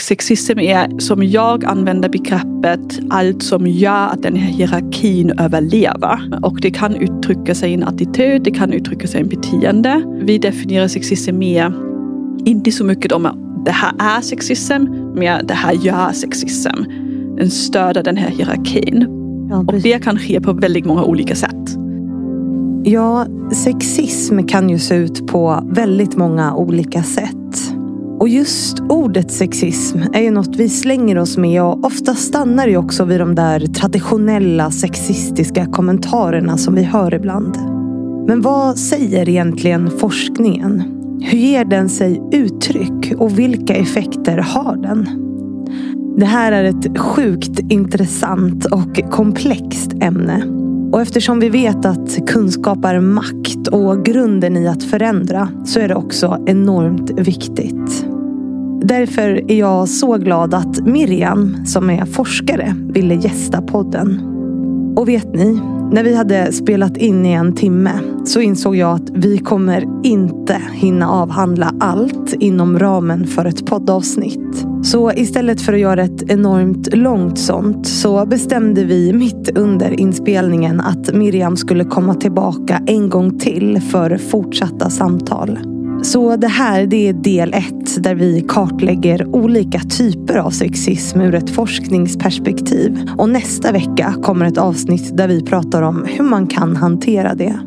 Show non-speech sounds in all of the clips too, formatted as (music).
Sexism är, som jag använder begreppet, allt som gör att den här hierarkin överlever. Och det kan uttrycka sig i en attityd, det kan uttrycka sig i en beteende. Vi definierar sexism mer, inte så mycket om att det här är sexism, men det här gör sexism. Den stöder den här hierarkin. Ja, och det kan ske på väldigt många olika sätt. Ja, sexism kan ju se ut på väldigt många olika sätt. Och just ordet sexism är ju något vi slänger oss med och ofta stannar ju också vid de där traditionella sexistiska kommentarerna som vi hör ibland. Men vad säger egentligen forskningen? Hur ger den sig uttryck och vilka effekter har den? Det här är ett sjukt intressant och komplext ämne. Och eftersom vi vet att kunskap är makt och grunden i att förändra så är det också enormt viktigt. Därför är jag så glad att Miriam, som är forskare, ville gästa podden. Och vet ni? När vi hade spelat in i en timme så insåg jag att vi kommer inte hinna avhandla allt inom ramen för ett poddavsnitt. Så istället för att göra ett enormt långt sånt så bestämde vi mitt under inspelningen att Miriam skulle komma tillbaka en gång till för fortsatta samtal. Så det här det är del ett där vi kartlägger olika typer av sexism ur ett forskningsperspektiv. Och nästa vecka kommer ett avsnitt där vi pratar om hur man kan hantera det.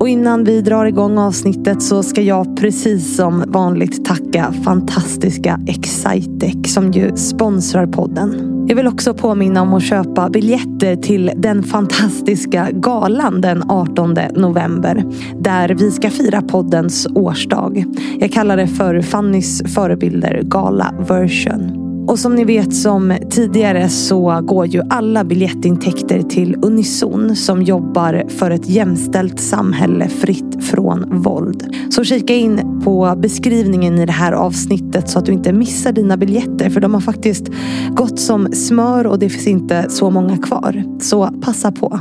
Och innan vi drar igång avsnittet så ska jag precis som vanligt tacka fantastiska Excitec som ju sponsrar podden. Jag vill också påminna om att köpa biljetter till den fantastiska galan den 18 november. Där vi ska fira poddens årsdag. Jag kallar det för Fannys förebilder gala version. Och som ni vet som tidigare så går ju alla biljettintäkter till Unison som jobbar för ett jämställt samhälle fritt från våld. Så kika in på beskrivningen i det här avsnittet så att du inte missar dina biljetter för de har faktiskt gått som smör och det finns inte så många kvar. Så passa på.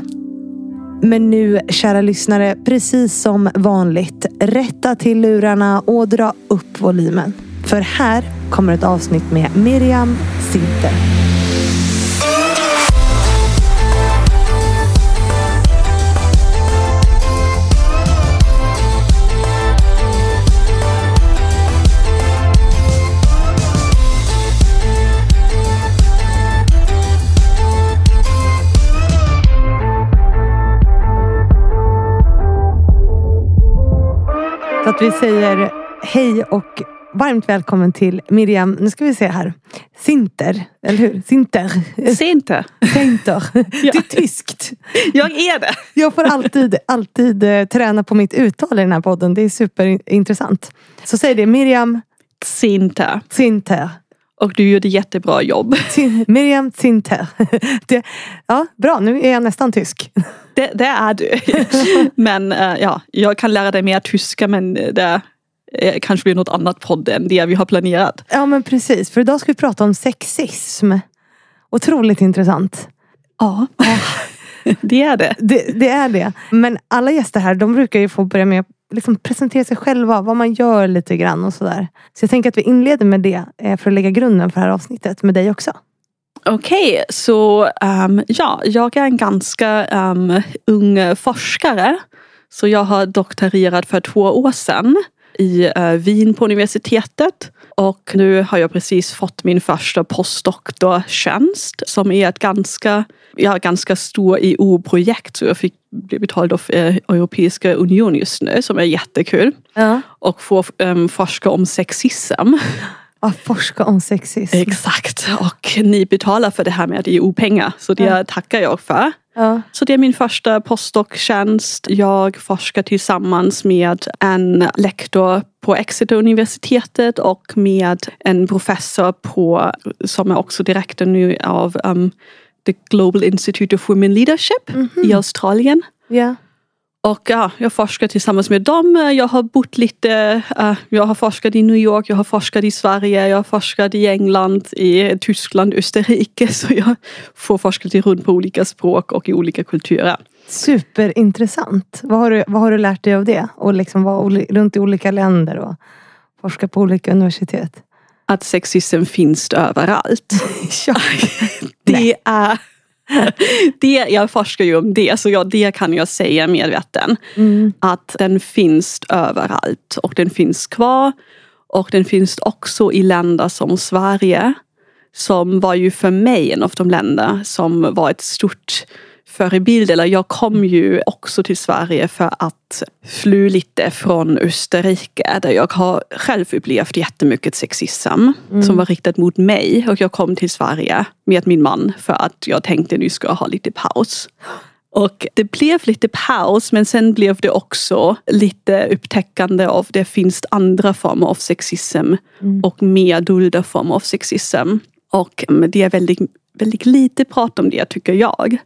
Men nu, kära lyssnare, precis som vanligt, rätta till lurarna och dra upp volymen. För här kommer ett avsnitt med Miriam Sinter. Så att vi säger hej och varmt välkommen till Miriam, nu ska vi se här, Sinter, eller hur? Sinter. Sinter. Sinter. Det är tyskt. Jag är det. Jag får alltid, alltid eh, träna på mitt uttal i den här podden. Det är superintressant. Så säg det, Miriam Sinter. Sinter. Och du gjorde jättebra jobb. Miriam Sinter. Det, ja, bra, nu är jag nästan tysk. Det, det är du. Men uh, ja, jag kan lära dig mer tyska men det eh, kanske blir något annat podd än det vi har planerat. Ja men precis, för idag ska vi prata om sexism. Otroligt intressant. Ja, (laughs) det är det. det. Det är det. Men alla gäster här de brukar ju få börja med att liksom presentera sig själva, vad man gör lite grann och sådär. Så jag tänker att vi inleder med det eh, för att lägga grunden för det här avsnittet med dig också. Okej, okay, så um, ja, jag är en ganska um, ung forskare. Så jag har doktorerat för två år sedan i uh, Wien på universitetet. Och nu har jag precis fått min första postdoktortjänst som är ett ganska, ja, ganska stor EU-projekt. Så jag fick bli betald av uh, Europeiska unionen just nu som är jättekul. Ja. Och få um, forska om sexism. Ja, forska om sexism. Exakt. Och ni betalar för det här med EU-pengar. Så det ja. tackar jag för. Ja. Så det är min första postdoc-tjänst. Jag forskar tillsammans med en lektor på Exeter-universitetet och med en professor på, som är också direktor nu av um, The Global Institute of Women Leadership mm -hmm. i Australien. Yeah. Och ja, jag forskar tillsammans med dem. Jag har bott lite, uh, jag har forskat i New York, jag har forskat i Sverige, jag har forskat i England, i Tyskland, Österrike. (laughs) Så jag får forska till runt på olika språk och i olika kulturer. Superintressant. Vad har du, vad har du lärt dig av det? Och liksom vara runt i olika länder och forska på olika universitet? att sexism finns överallt. (laughs) Ja. (laughs) Det är... (laughs) Det, jag forskar ju om det, så jag, det kan jag säga medveten. Mm. Att den finns överallt och den finns kvar. Och den finns också i länder som Sverige. Som var ju för mig en av de länder som var ett stort förebild. Eller jag kom ju också till Sverige för att fly lite från Österrike. Där jag har själv upplevt jättemycket sexism som var riktat mot mig. Och jag kom till Sverige med min man för att jag tänkte nu ska jag ha lite paus. Och det blev lite paus men sen blev det också lite upptäckande av det finns andra former av sexism och mer dolda former av sexism. Och mm, det är väldigt, väldigt lite prat om det tycker jag.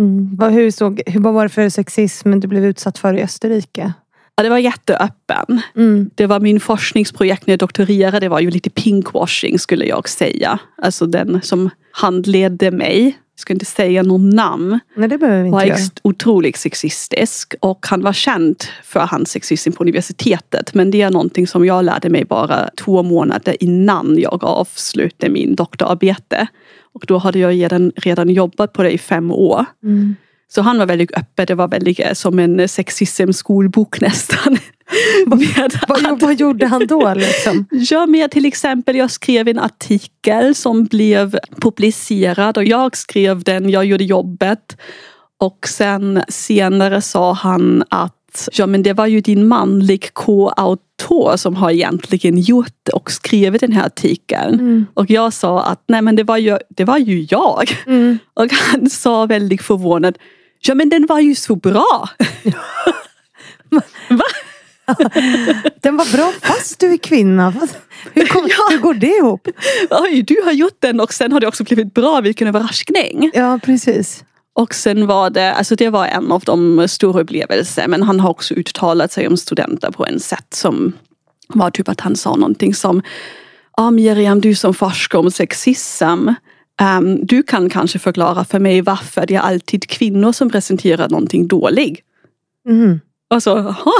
Mm. Vad, hur såg, hur, vad var det för sexism du blev utsatt för i Österrike? Ja, det var jätteöppen. Mm. Det var min forskningsprojekt när jag doktorerade. Det var ju lite pinkwashing skulle jag säga. Alltså den som handledde mig, ska inte säga någon namn, Nej, det behöver vi var inte göra. ex- otroligt sexistisk. Och han var känd för hans sexism på universitetet. Men det är någonting som jag lärde mig bara två månader innan jag avslutade min doktorarbete. Och då hade jag redan, redan jobbat på det i fem år. Mm. Så han var väldigt öppen. Det var väldigt som en sexism skolbok nästan. (laughs) Vad, jo- vad gjorde han då? Liksom? Ja, med till exempel jag skrev en artikel som blev publicerad och jag skrev den, jag gjorde jobbet. Och sen senare sa han att ja, men det var ju din manlig co-autor som har egentligen gjort och skrivit den här artikeln. Mm. Och jag sa att nej men det var ju, det var ju jag. Mm. Och han sa väldigt förvånad, ja men den var ju så bra. (laughs) Va? (laughs) Den var bra fast du är kvinna. Hur, kom, (laughs) Ja. hur går det ihop? Oj, du har gjort den och sen har det också blivit bra, vilken överraskning. Ja, precis. Och sen var det, alltså det var en av de stora upplevelser men han har också uttalat sig om studenter på en sätt som var typ att han sa någonting som Ja Miriam, du som forskar om sexism ehm, du kan kanske förklara för mig varför det är alltid kvinnor som presenterar någonting dåligt. Mm. Och så, jaha.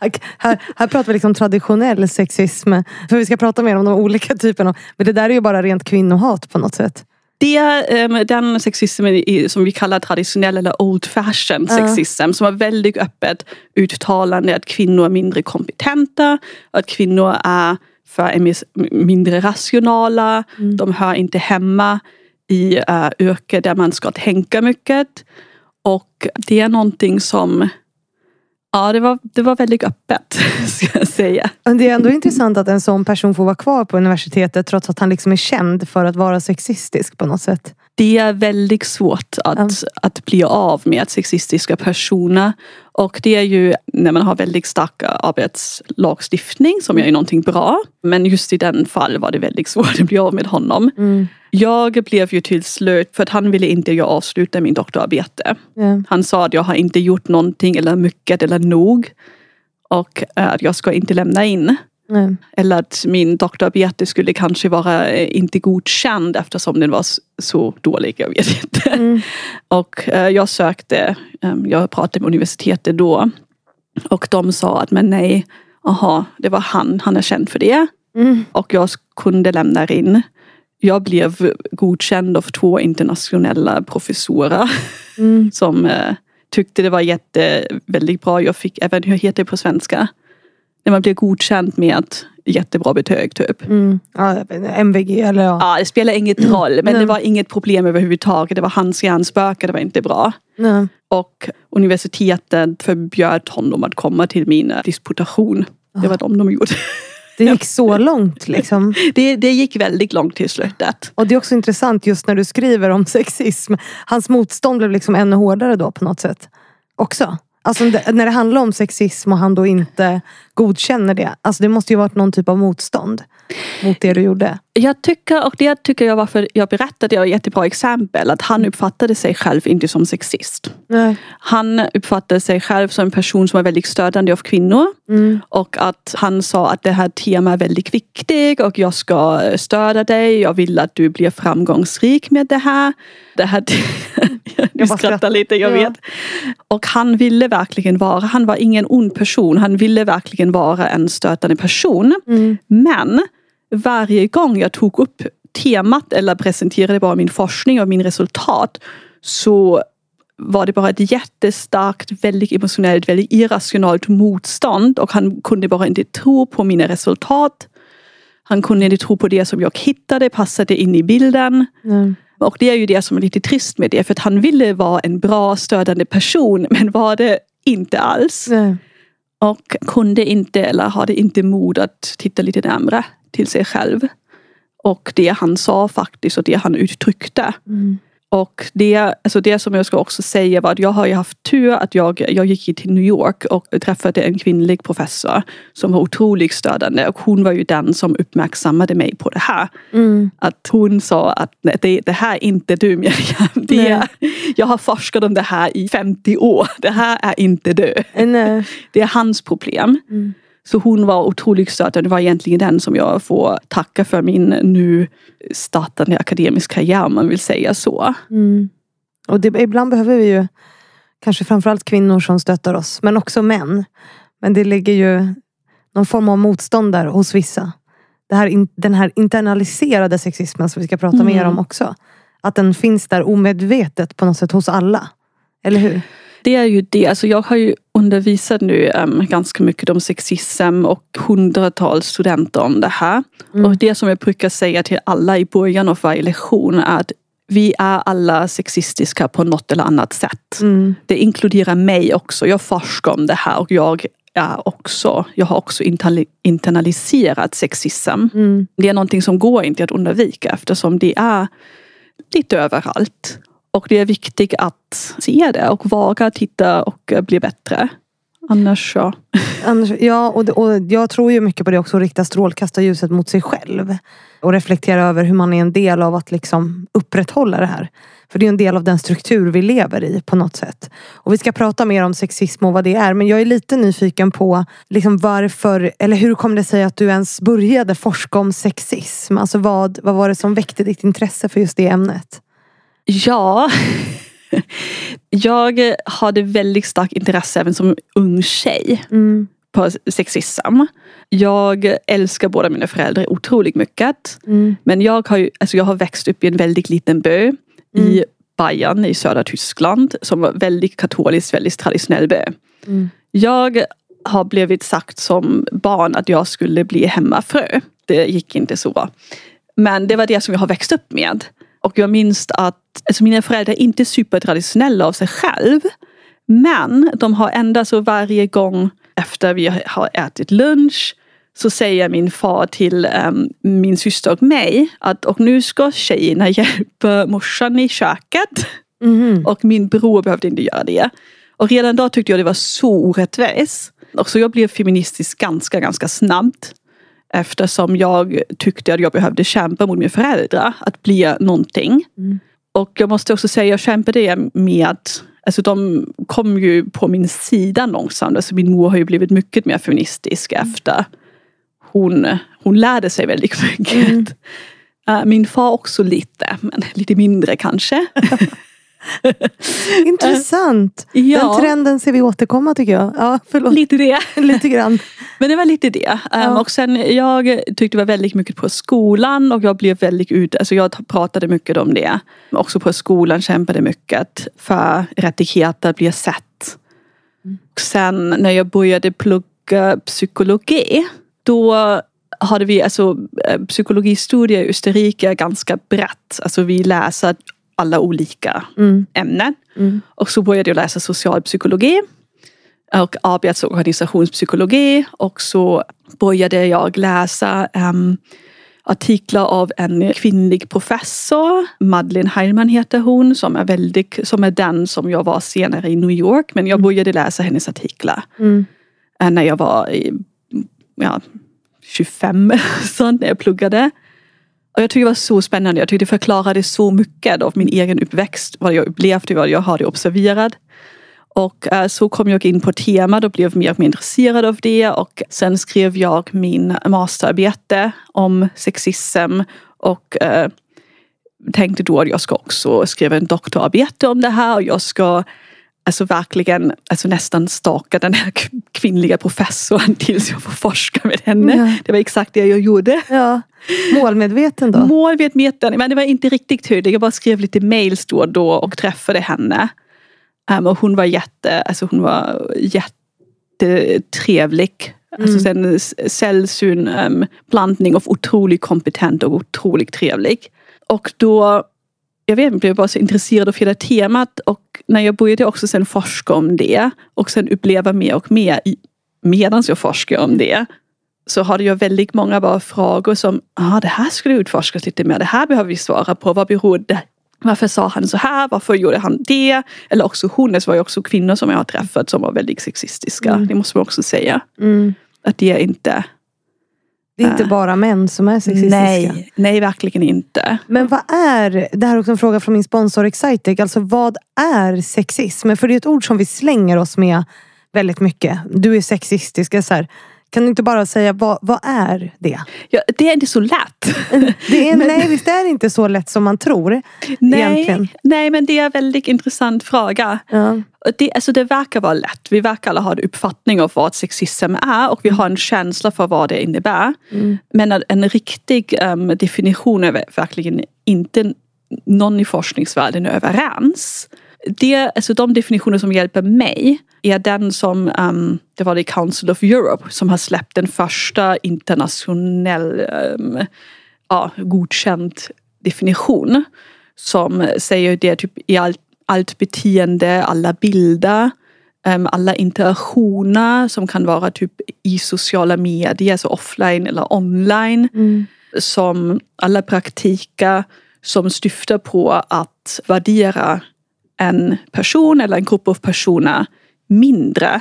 (laughs) Här, här pratar vi liksom traditionell sexism. För vi ska prata mer om de olika typerna. Men det där är ju bara rent kvinnohat på något sätt. det är ehm, den sexismen som vi kallar traditionell eller old fashion sexism som är väldigt öppet uttalande att kvinnor är mindre kompetenta, att kvinnor är för är mis- mindre rationala, de hör inte hemma i uh, yrke där man ska tänka mycket. Och det är någonting som Ja, det var, det var väldigt öppet, (laughs) ska jag säga. Men det är ändå intressant att en sån person får vara kvar på universitetet trots att han liksom är känd för att vara sexistisk på något sätt. Det är väldigt svårt att, att bli av med sexistiska personer. Och det är ju när man har väldigt stark arbetslagstiftning som är ju någonting bra. Men just i den fall var det väldigt svårt att bli av med honom. Jag blev ju till slut, för att han ville inte jag avsluta min doktorarbete. Ja. Han sa att jag har inte gjort någonting eller mycket eller nog. Och eh, att jag ska inte lämna in. Nej. Eller att min doktorarbete skulle kanske vara eh, inte godkänd eftersom den var så dålig. Jag vet inte. Mm. (laughs) Och eh, jag sökte, eh, jag pratade med universitetet då. Och de sa att men nej, aha, det var han, han är känd för det. Mm. Och jag kunde lämna in. Jag blev godkänd av två internationella professorer Mm. (laughs) som eh, tyckte det var jätte, väldigt bra. Jag fick även, hur heter det på svenska? När man blir godkänd med ett jättebra betyg typ. Mm. Ja, MVG eller ja. Ja, det spelar inget roll men det var inget problem överhuvudtaget. Det var hans hjärnspöke, det var inte bra. Nej. Och universitetet förbjöd honom att komma till min disputation. Det var de de gjorde. Det gick (laughs) så långt liksom. Det, det gick väldigt långt till slutet. Och det är också intressant just när du skriver om sexism. Hans motstånd blev liksom ännu hårdare då på något sätt. Också. Alltså när det handlar om sexism och han då inte godkänner det. Alltså det måste ju varit någon typ av motstånd mot det du gjorde. Jag tycker, och det tycker jag varför jag berättade, det var ett jättebra exempel, att han uppfattade sig själv inte som sexist. Nej. Han uppfattade sig själv som en person som var väldigt stödande av kvinnor. Mm. Och att han sa att det här temat är väldigt viktigt och jag ska stödja dig. Jag vill att du blir framgångsrik med det här. Det här (laughs) du skrattar lite, jag Ja. vet. Och han ville verkligen vara, han var ingen ond person. Han ville verkligen egentligen vara en stötande person. Mm. Men varje gång jag tog upp temat eller presenterade bara min forskning och min resultat så var det bara ett jättestarkt, väldigt emotionellt, väldigt irrationellt motstånd och han kunde bara inte tro på mina resultat. Han kunde inte tro på det som jag hittade passade in i bilden. Mm. Och det är ju det som är lite trist med det för att han ville vara en bra stödjande person (laughs) men var det inte alls. Nej. Och kunde inte eller hade inte mod att titta lite närmare till sig själv. Och det han sa faktiskt och det han uttryckte. Mm. Och det, alltså det som jag ska också säga var att jag har ju haft tur att jag, jag gick till New York och träffade en kvinnlig professor som var otroligt stödjande och hon var ju den som uppmärksammade mig på det här. Mm. Att hon sa att nej, det, det här är inte du Miriam. Det är, jag har forskat om det här i 50 år. Det här är inte du. Nej. (laughs) Det är hans problem. Mm. Så hon var otroligt stödjande. Det var egentligen den som jag får tacka för min nu startande akademisk karriär om man vill säga så. Mm. Och det, ibland behöver vi ju kanske framförallt kvinnor som stöttar oss, men också män. Men det ligger ju någon form av motstånd där hos vissa. Det här, den här internaliserade sexismen som vi ska prata Mm. mer om också. Att den finns där omedvetet på något sätt hos alla. Eller hur? Det är ju det. Alltså jag har ju undervisat nu em, ganska mycket om sexism och hundratals studenter om det här. Mm. Och det som jag brukar säga till alla i början av varje lektion är att vi är alla sexistiska på något eller annat sätt. Mm. Det inkluderar mig också. Jag forskar om det här och jag är också, jag har också internali- internaliserat sexism. Mm. Det är någonting som går inte att undvika eftersom det är lite överallt. Och det är viktigt att se det och våga titta och bli bättre. Annars så. (laughs) Annars, ja, och, det- och jag tror ju mycket på det också, att rikta strålkastarljuset mot sig själv. Och reflektera över hur man är en del av att liksom upprätthålla det här. För det är en del av den struktur vi lever i på något sätt. Och vi ska prata mer om sexism och vad det är. Men jag är lite nyfiken på liksom varför, eller hur kom det sig att du ens började forska om sexism? Alltså vad, vad var det som väckte ditt intresse för just det ämnet? Ja. (laughs) Jag hade väldigt starkt intresse även som ung tjej Mm. på sexism. Jag älskar båda mina föräldrar otroligt mycket. Mm. Men jag har, ju, alltså jag har växt upp i en väldigt liten by i Bayern i södra Tyskland som var väldigt katolisk, väldigt traditionell by. Mm. Jag har blivit sagt som barn att jag skulle bli hemmafru. Det gick inte så bra. Men det var det som jag har växt upp med. Och jag minns att alltså mina föräldrar är inte supertraditionella av sig själv. Men de har ändå så varje gång efter vi har ätit lunch så säger min far till em, min syster och mig att och nu ska tjejerna (laughs) hjälpa morsan i köket. Mhm. Och min bror behövde inte göra det. Och redan då tyckte jag det var så orättvist. Och så jag blev feministisk ganska, ganska snabbt. Eftersom jag tyckte att jag behövde kämpa mot mina föräldrar. Att bli någonting. Mm. Och jag måste också säga, jag kämpade med Alltså de kom ju på min sida långsamt. Alltså min mor har ju blivit mycket mer feministisk efter hon, hon lärde sig väldigt mycket. Mm. Eh, Min far också lite, men lite mindre kanske. (laughs) (laughs) Intressant. Ja. Den trenden ser vi återkomma tycker jag. Ja, förlåt. Lite det. (laughs) Lite grann. Men det var lite det. Um, Ja. och sen jag tyckte det var väldigt mycket på skolan och jag blev väldigt ut, alltså jag pratade mycket om det. Också på skolan kämpade mycket för rättigheter att bli sett. Och sen när jag började plugga psykologi då hade vi alltså eh, psykologistudier i Österrike ganska brett. Alltså vi läser alla olika Mm. ämnen. Mm. Och så började jag läsa socialpsykologi och arbets och organisationspsykologi. Och så började jag läsa em, artiklar av en kvinnlig professor. Madeleine Heilman heter hon som är, väldigt, som är den som jag var senare i New York. Men jag började läsa hennes artiklar Mm. eh, när jag var i, ja, 25 (laughs) sånt när jag pluggade. Och jag tyckte det var så spännande. Jag tyckte det förklarade så mycket av min egen uppväxt. Vad jag upplevde, vad jag hade observerat. Och eh, så kom jag in på temat och blev mer och mer intresserad av det. Och sen skrev jag min masterarbete om sexism. Och eh, tänkte då att jag ska också skriva en doktorarbete om det här. Och jag ska alltså verkligen alltså nästan staka den här kvinnliga professorn (laughs) tills jag får forska med henne. Ja. Det var exakt det jag gjorde. Ja. Målmedveten då? (laughs) Målmedveten, men det var inte riktigt tydligt. Jag bara skrev lite mails då och då och träffade henne. Um, och hon var jätte, alltså hon var jättetrevlig. Alltså en sällsyn um, blandning av otroligt kompetent och otroligt trevlig. Och då, jag vet inte, blev bara så intresserad av hela temat och när jag började också sen forska om det och sen uppleva mer och mer medan jag forskar om det så hade jag väldigt många bara frågor som, ah, det här skulle utforskas lite mer, det här behöver vi svara på, vad berodde varför sa han så här? Varför gjorde han det? Eller också hon, det var ju också kvinnor som jag har träffat som var väldigt sexistiska. Det måste man också säga. Mm. Att det är inte... Det är inte bara män som är sexistiska. Nej, nej verkligen inte. Men vad är, det här är också en fråga från min sponsor Excitec, alltså vad är sexism? För det är ett ord som vi slänger oss med väldigt mycket. Du är sexistisk. är Så här, kan du inte bara säga, vad, vad är det? Ja, det är inte så lätt. (laughs) det är, nej, visst är det inte så lätt som man tror. nej, egentligen. nej, men det är en väldigt intressant fråga. Ja. Det, alltså det verkar vara lätt. Vi verkar alla ha en uppfattning av vad sexism är och vi har en känsla för vad det innebär. Men att en riktig um, definition är verkligen inte någon i forskningsvärlden är överens. Det, alltså de definitioner som hjälper mig är den som, um, det var det Council of Europe som har släppt den första internationell um, ja, godkänd definition. Som säger det typ i allt, allt beteende, alla bilder, um, alla interaktioner som kan vara typ i sociala medier, alltså offline eller online. Som alla praktiker som syftar på att värdera en person eller en grupp av personer mindre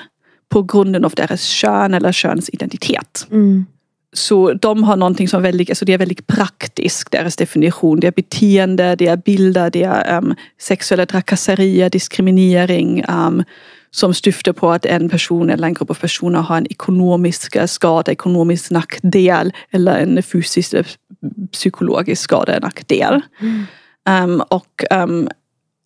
på grunden av deras kön eller könsidentitet. Mm. Så de har någonting som väldigt, alltså det är väldigt praktiskt, deras definition. Det är beteende, det är bilder, det är um, sexuella trakasserier, diskriminering um, som syftar på att en person eller en grupp av personer har en ekonomisk skada, ekonomisk nackdel eller en fysisk eller psykologisk skada, nackdel. Um, och um,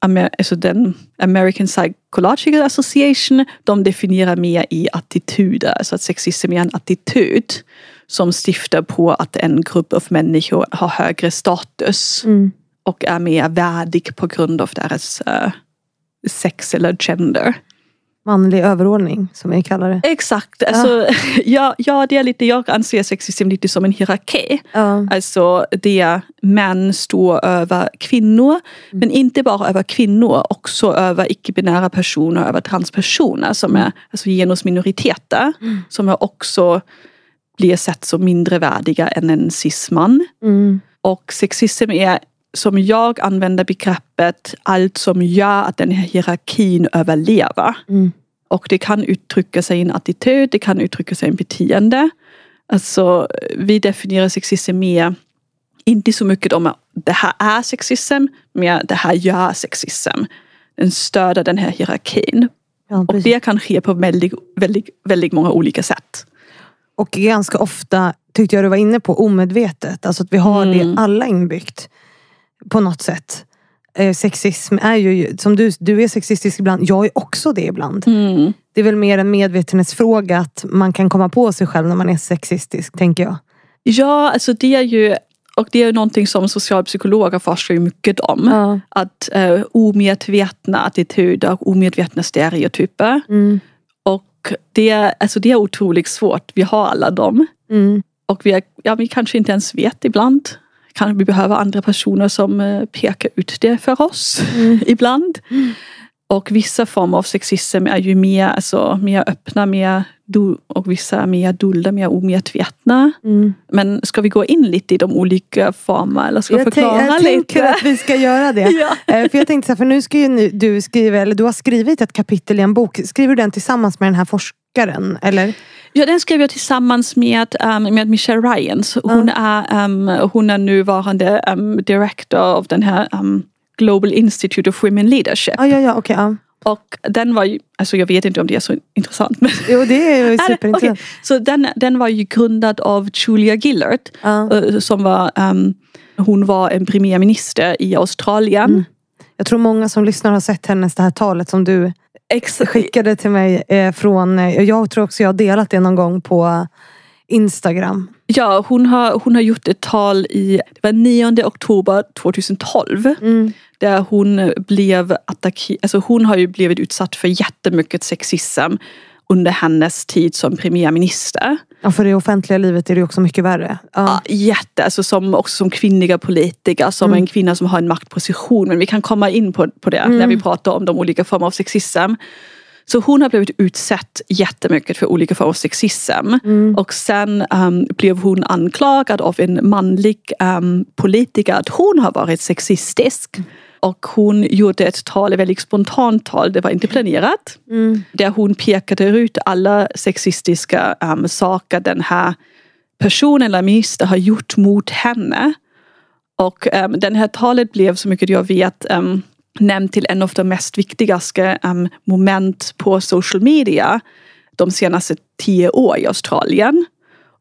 Amer alltså den American Psychological Association, de definierar mer i attityder, alltså att sexism är en attityd som stiftar på att en grupp av människor har högre status Mm. och är mer värdig på grund av deras uh, sex eller gender. Manlig överordning, som vi kallar det. Exakt, alltså, (laughs) ja, ja det är lite, jag anser sexism lite som en hierarki. Ja. Alltså det män står över kvinnor. Men inte bara över kvinnor, också över icke-binära personer, över transpersoner som är alltså genusminoriteter. Som är också blir sett som mindre värdiga än en cisman. Mm. Och sexism är som jag använder begreppet allt som gör att den här hierarkin överlever. Mm. Och det kan uttrycka sig i en attityd, det kan uttrycka sig i en beteende. Alltså, vi definierar sexism mer, inte så mycket om att det här är sexism, men det här gör sexism. Den stöder den här hierarkin. Ja, Och det kan ske på väldigt, väldigt, väldigt många olika sätt. Och ganska ofta, tyckte jag du var inne på, omedvetet. Alltså att vi har Mm. det alla inbyggt. På något sätt. Eh, sexism är ju, som du, du är sexistisk ibland, jag är också det ibland. Mm. Det är väl mer en medvetenhetsfråga att man kan komma på sig själv när man är sexistisk, tänker jag. Ja, alltså det är ju och det är någonting som socialpsykologer forskar mycket om. Ja. Att uh, omedvetna attityder och omedvetna stereotyper. Mm. Och det, är- alltså det är otroligt svårt. Vi har alla dem. Mm. Och vi, är, ja, vi kanske inte ens vet ibland. Kan vi behöver andra personer som eh, pekar ut det för oss (laughs) ibland. Och vissa former av sexism är ju mer, alltså, mer öppna mer, do- och vissa är mer dolda, mer omedvetna. Mm. Men ska vi gå in lite i de olika formerna eller ska jag förklara tänk, jag tänker lite? att vi ska göra det. (laughs) Ja. Eh, För jag tänkte så här, för nu ska ju du skriva, eller du har skrivit ett kapitel i en bok. Skriver du den tillsammans med den här forskaren? Eller? Ja, den skrev jag tillsammans med, um, med Michelle Ryans. Hon, är, um, hon är nuvarande um, director av den här um, Global Institute of Women Leadership. Ja, ja, ja, okej. ja. Och den var ju, alltså jag vet inte om det är så intressant. Men Jo, det är ju (laughs) superintressant. Okej. Så den, den var ju grundad av Julia Gillard. Eh, Som var, um, hon var en premiärminister i Australien. Jag tror många som lyssnar har sett hennes det här talet som du Ex- skickade till mig eh, från, eh, jag tror också jag har delat det någon gång på Instagram. Ja, hon har, hon har gjort ett tal i det var 9 oktober 2012. Mm. Där hon blev attackerad, alltså hon har ju blivit utsatt för jättemycket sexism under hennes tid som premiärminister. Ja, för det offentliga livet är det också mycket värre. Ja. Ja, jätte, alltså som, också som kvinnliga politiker, som Mm. en kvinna som har en maktposition. Men vi kan komma in på, på det Mm. när vi pratar om de olika former av sexism. Så hon har blivit utsatt jättemycket för olika former av sexism. Mm. Och sen um, blev hon anklagad av en manlig um, politiker att hon har varit sexistisk. Och hon gjorde ett tal, ett väldigt spontant tal, det var inte planerat. Mm. Där hon pekade ut alla sexistiska um, saker den här personen eller minister har gjort mot henne. Och um, den här talet blev så mycket jag vet um, nämnt till en av de mest viktigaste um, moment på social media de senaste tio år i Australien.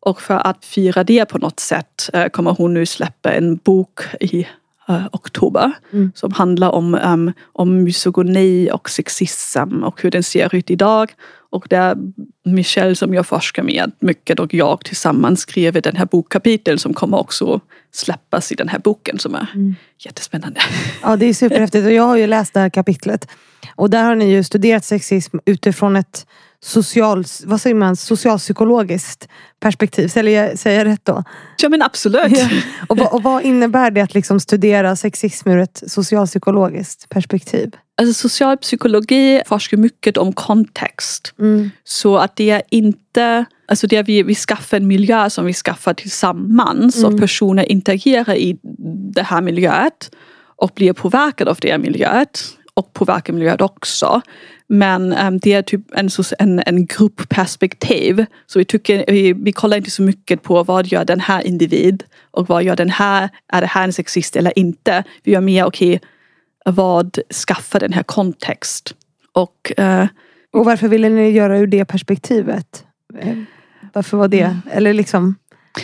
Och för att fira det på något sätt eh, kommer hon nu släppa en bok i eh, oktober Mm. som handlar om, um, om misogyni och sexism och hur den ser ut idag. Och där Michelle som jag forskar med mycket och jag tillsammans skriver den här bokkapiteln som kommer också släppas i den här boken som är Mm. jättespännande. Ja, det är superhäftigt. Och jag har ju läst det här kapitlet. Och där har ni ju studerat sexism utifrån ett social, vad säger man, socialpsykologiskt perspektiv. Säger jag, säger jag rätt då? Ja men absolut. Ja. Och, vad, och vad innebär det att liksom studera sexism ur ett socialpsykologiskt perspektiv? Alltså socialpsykologi forskar mycket om kontext. Mm. Så att det är inte, alltså det är vi, vi skaffar en miljö som vi skaffar tillsammans Mm. och personer interagerar i det här miljöet och blir påverkade av det miljöet och påverkar miljöet också. Men em, det är typ en, en, en gruppperspektiv. Så vi, tycker, vi, vi kollar inte så mycket på vad gör den här individ och vad gör den här, är det här en sexist eller inte. Vi gör mer, okej, vad skaffar den här kontext? Och eh, Och varför ville ni göra ur det perspektivet? Eh, Varför var det, eller liksom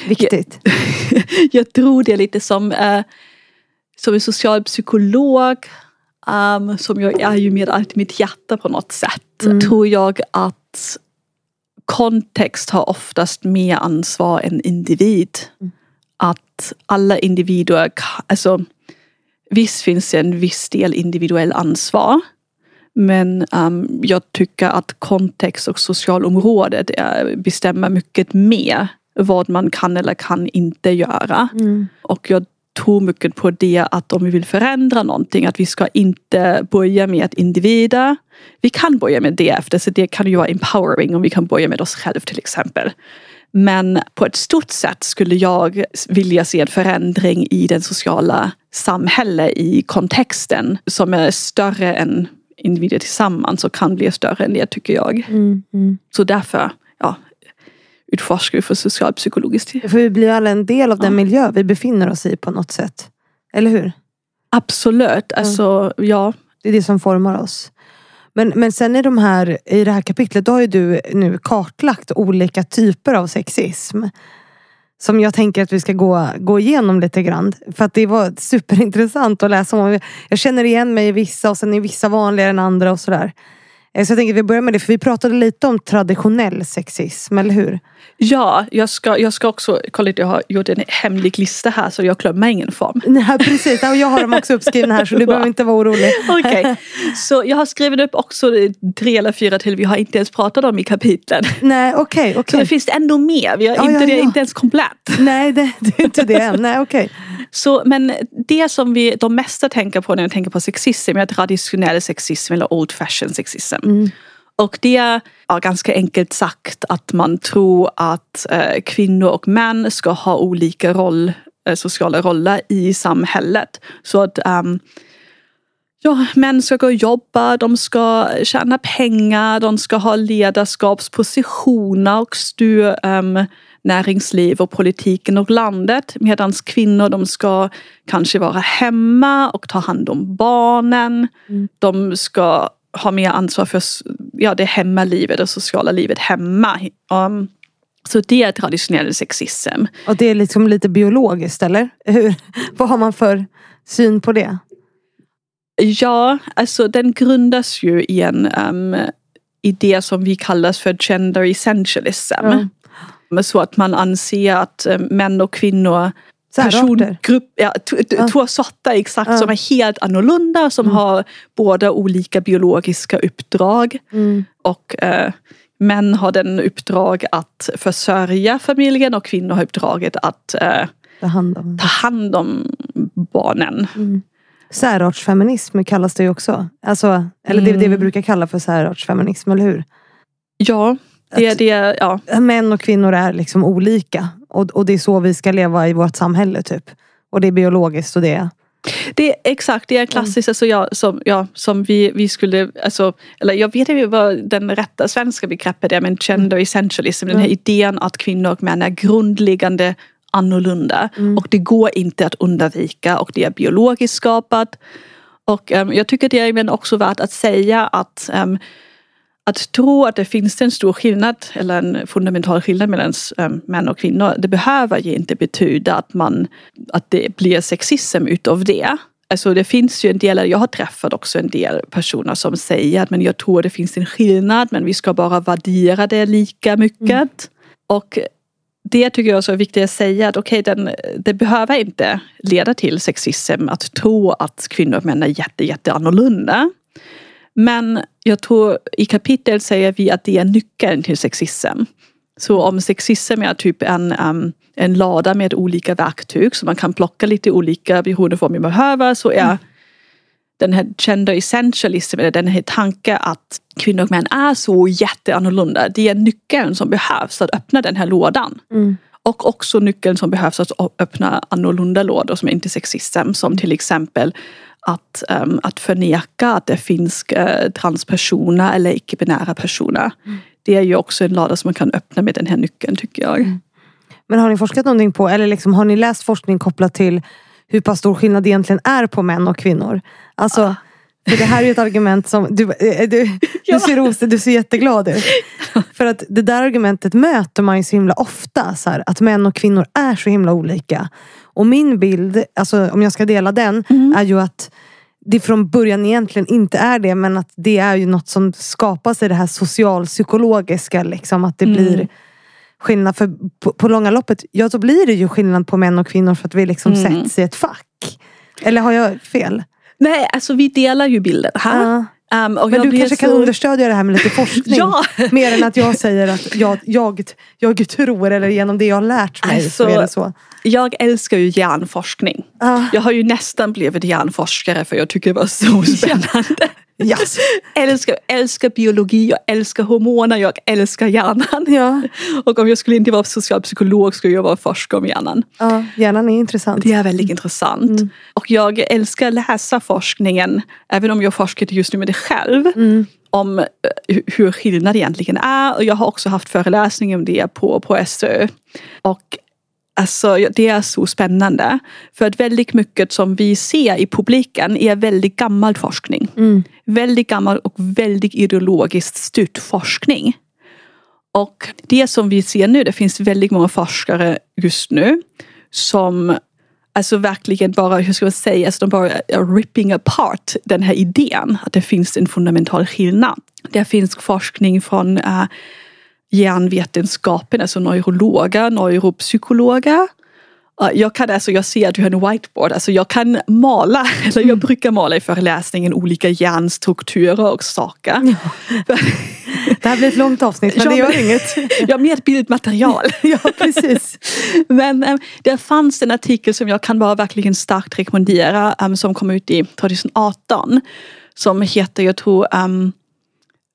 viktigt? (laughs) jag tror det är lite som, eh, som en socialpsykolog, um, som jag är ju med allt mitt hjärta på något sätt, Mm. tror jag att kontext har oftast mer ansvar än individ. Mm. Att alla individer, alltså visst finns det en viss del individuell ansvar. Men um, jag tycker att kontext och socialområdet är, bestämmer mycket mer vad man kan eller kan inte göra. Mm. Och jag tror mycket på det att om vi vill förändra någonting att vi ska inte börja med att individer. Vi kan börja med det efter så det kan ju vara empowering om vi kan börja med oss själva till exempel. Men på ett stort sätt skulle jag vilja se en förändring i den sociala samhället i kontexten som är större än individer tillsammans och kan bli större än det tycker jag. Mm. Mm. Så därför ja, utforskar vi för socialpsykologiskt. För vi blir alla en del av den Ja. miljö vi befinner oss i på något sätt. Eller hur? Absolut, alltså ja. Det är det som formar oss. Men, men sen i, de här, i det här kapitlet, då har ju du nu kartlagt olika typer av sexism. Som jag tänker att vi ska gå, gå igenom lite grann. För att det var superintressant att läsa om. Jag känner igen mig i vissa och sen är vissa vanligare än andra och sådär. Eh, Så jag tänker att vi börjar med det, för vi pratade lite om traditionell sexism, eller hur? Ja, jag ska, jag ska också, kolla jag har gjort en hemlig lista här så jag glömmer ingen form. (laughs) Nej, precis, och jag har dem också uppskrivna här så du behöver inte vara orolig. (laughs) Okej, (laughs) så jag har skrivit upp också tre eller fyra till vi har inte ens pratat om i kapitlen. Nej, okej, Så okej. det finns ändå mer, vi har Ja, inte, ja, det är ja. inte ens komplett. Nej, det, det är inte det än. Nej, okej. Så, men det som vi de mesta tänker på när vi tänker på sexism är traditionell sexism eller old fashion sexism. Mm. Och det är ja, ganska enkelt sagt att man tror att eh, kvinnor och män ska ha olika roll, eh, sociala roller i samhället. Så att ehm, ja, män ska gå och jobba, de ska tjäna pengar, de ska ha ledarskapspositioner och styra ehm, näringsliv och politiken och landet. Medan kvinnor de ska kanske vara hemma och ta hand om barnen. Mm. De ska ha mer ansvar för ja, det hemmalivet, det sociala livet hemma. Um, så det är traditionell sexism. Och det är liksom lite biologiskt, eller? Hur, (laughs) vad har man för syn på det? Ja, alltså den grundas ju i en um, idé som vi kallar för gender essentialism. Ja. Så att man anser att um, män och kvinnor persongrupp, ja, Ja. två sorter exakt Ja. som är helt annorlunda som Mm. har båda olika biologiska uppdrag. Mm. Och eh, män har den uppdrag att försörja familjen och kvinnor har uppdraget att eh, Ta hand om. ta hand om barnen. Mm. Särartsfeminism kallas det ju också. Alltså, eller det det vi Mm. brukar kalla för särartsfeminism, eller hur? Ja, det det. Ja. Män och kvinnor är liksom olika. Och, och det är så vi ska leva i vårt samhälle typ. Och det är biologiskt och det är... Det är exakt, det är klassiskt alltså, ja, som, ja, som vi, vi skulle, alltså, eller jag vet inte vad den rätta svenska begreppet är men gender essentialism, den här Mm. idén att kvinnor och män är grundläggande annorlunda Mm. och det går inte att undvika och det är biologiskt skapat. Och em, jag tycker det är även också värt att säga att em, att tro att det finns en stor skillnad eller en fundamental skillnad mellan um, män och kvinnor, det behöver ju inte betyda att, man, att det blir sexism utav det. Alltså det finns ju en del, jag har träffat också en del personer som säger att men jag tror det finns en skillnad men vi ska bara värdera det lika mycket. Och det tycker jag är viktigt att säga att okej, den, det behöver inte leda till sexism att tro att kvinnor och män är jätte, jätte annorlunda. Men jag tror i kapitlet säger vi att det är nyckeln till sexism. Så om sexism är typ en, um, en lada med olika verktyg så man kan plocka lite olika beroende på vad man behöver så är den här gender essentialism, eller den här tanken att kvinnor och män är så jätteannorlunda. Det är nyckeln som behövs att öppna den här lådan. Mm. Och också nyckeln som behövs att öppna annorlunda lådor som är inte sexism. Som till exempel att, um, att förneka att det finns uh, transpersoner eller icke-binära personer. Det är ju också en låda som man kan öppna med den här nyckeln tycker jag. Men har ni forskat någonting på, eller liksom, har ni läst forskning kopplat till hur pass stor skillnad det egentligen är på män och kvinnor? Alltså, för det här är ju ett argument som... Du, eh, (laughs) du, Ja. du, ser, ros- du ser jätteglad ut. (laughs) För att det där argumentet möter man ju så himla ofta. Så här, att män och kvinnor är så himla olika. Och min bild, alltså, om jag ska dela den, är ju att det från början egentligen inte är det men att det är ju något som skapas i det här socialpsykologiska. Liksom, att det Mm. blir skillnad. För på, på långa loppet, ja då blir det ju skillnad på män och kvinnor för att vi liksom Mm. sätts i ett fack. Eller har jag fel? Nej, alltså vi delar ju bilden här. Ja. Um, Men du kanske kan så- understödja det här med lite (laughs) forskning. Ja. Mer än att jag säger att jag, jag, jag tror eller genom det jag har lärt mig. Alltså, så. Jag älskar ju hjärnforskning. Ah. Jag har ju nästan blivit hjärnforskare för jag tycker det var så spännande. Yes. (laughs) älskar, älskar biologi, jag älskar hormoner, jag älskar hjärnan. Ja. (laughs) Och om jag skulle inte vara socialpsykolog skulle jag vara forskare om hjärnan. ja, hjärnan är intressant. Det är väldigt intressant. Och jag älskar att läsa forskningen, även om jag forskar just nu med det själv. Om eh, hu- hur skillnad egentligen är. Och jag har också haft föreläsningar om det på, på SÖ. Och Alltså, det är så spännande. För att väldigt mycket som vi ser i publiken är väldigt gammal forskning. Väldigt gammal och väldigt ideologiskt styrd forskning. Och det som vi ser nu, det finns väldigt många forskare just nu som alltså verkligen bara, hur ska man säga, alltså de bara ripping apart den här idén att det finns en fundamental skillnad. Det finns forskning från uh, hjärnvetenskapen, alltså neurologer, neuropsykologer. Jag kan alltså, jag ser att du har en whiteboard, alltså jag kan mala, (laughs) eller jag brukar mala i föreläsningen olika hjärnstrukturer och saker. Det här blir ett långt avsnitt men Ja, det gör men- inget. (laughs) Jag har mer bildmaterial. (laughs) ja, precis. Men um, det fanns en artikel som jag kan bara verkligen starkt rekommendera um, som kom ut i 2018. Som heter, jag tror, um,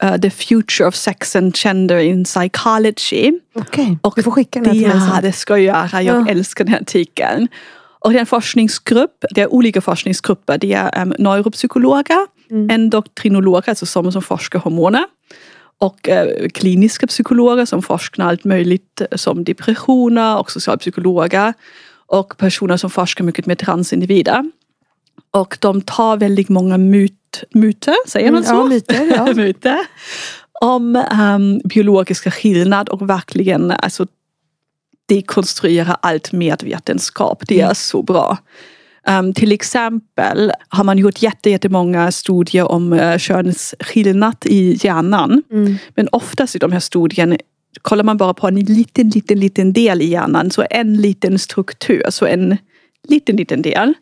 uh, The Future of Sex and Gender in Psychology. Okej, Och du får skicka den här till mig Ja, sen. det ska jag göra. Jag Ja. älskar den här artikeln. Och det är en forskningsgrupp, det är olika forskningsgrupper. Det är um, neuropsykologer, Mm. endokrinologer, alltså som, som forskar hormoner. Och eh, kliniska psykologer som forskar allt möjligt eh, som depressioner och socialpsykologer. Och personer som forskar mycket med transindivider. Och de tar väldigt många myt, myter, säger man Mm, så? ja, (laughs) myter, ja. myter. Om um, biologiska skillnad och verkligen alltså, dekonstruera allt med vetenskap. Det är så bra. Um, till exempel har man gjort jättemånga studier om uh, könsskillnad i hjärnan. Mm. Men oftast i de här studierna kollar man bara på en liten, liten, liten del i hjärnan. Så en liten struktur, så en liten, liten del.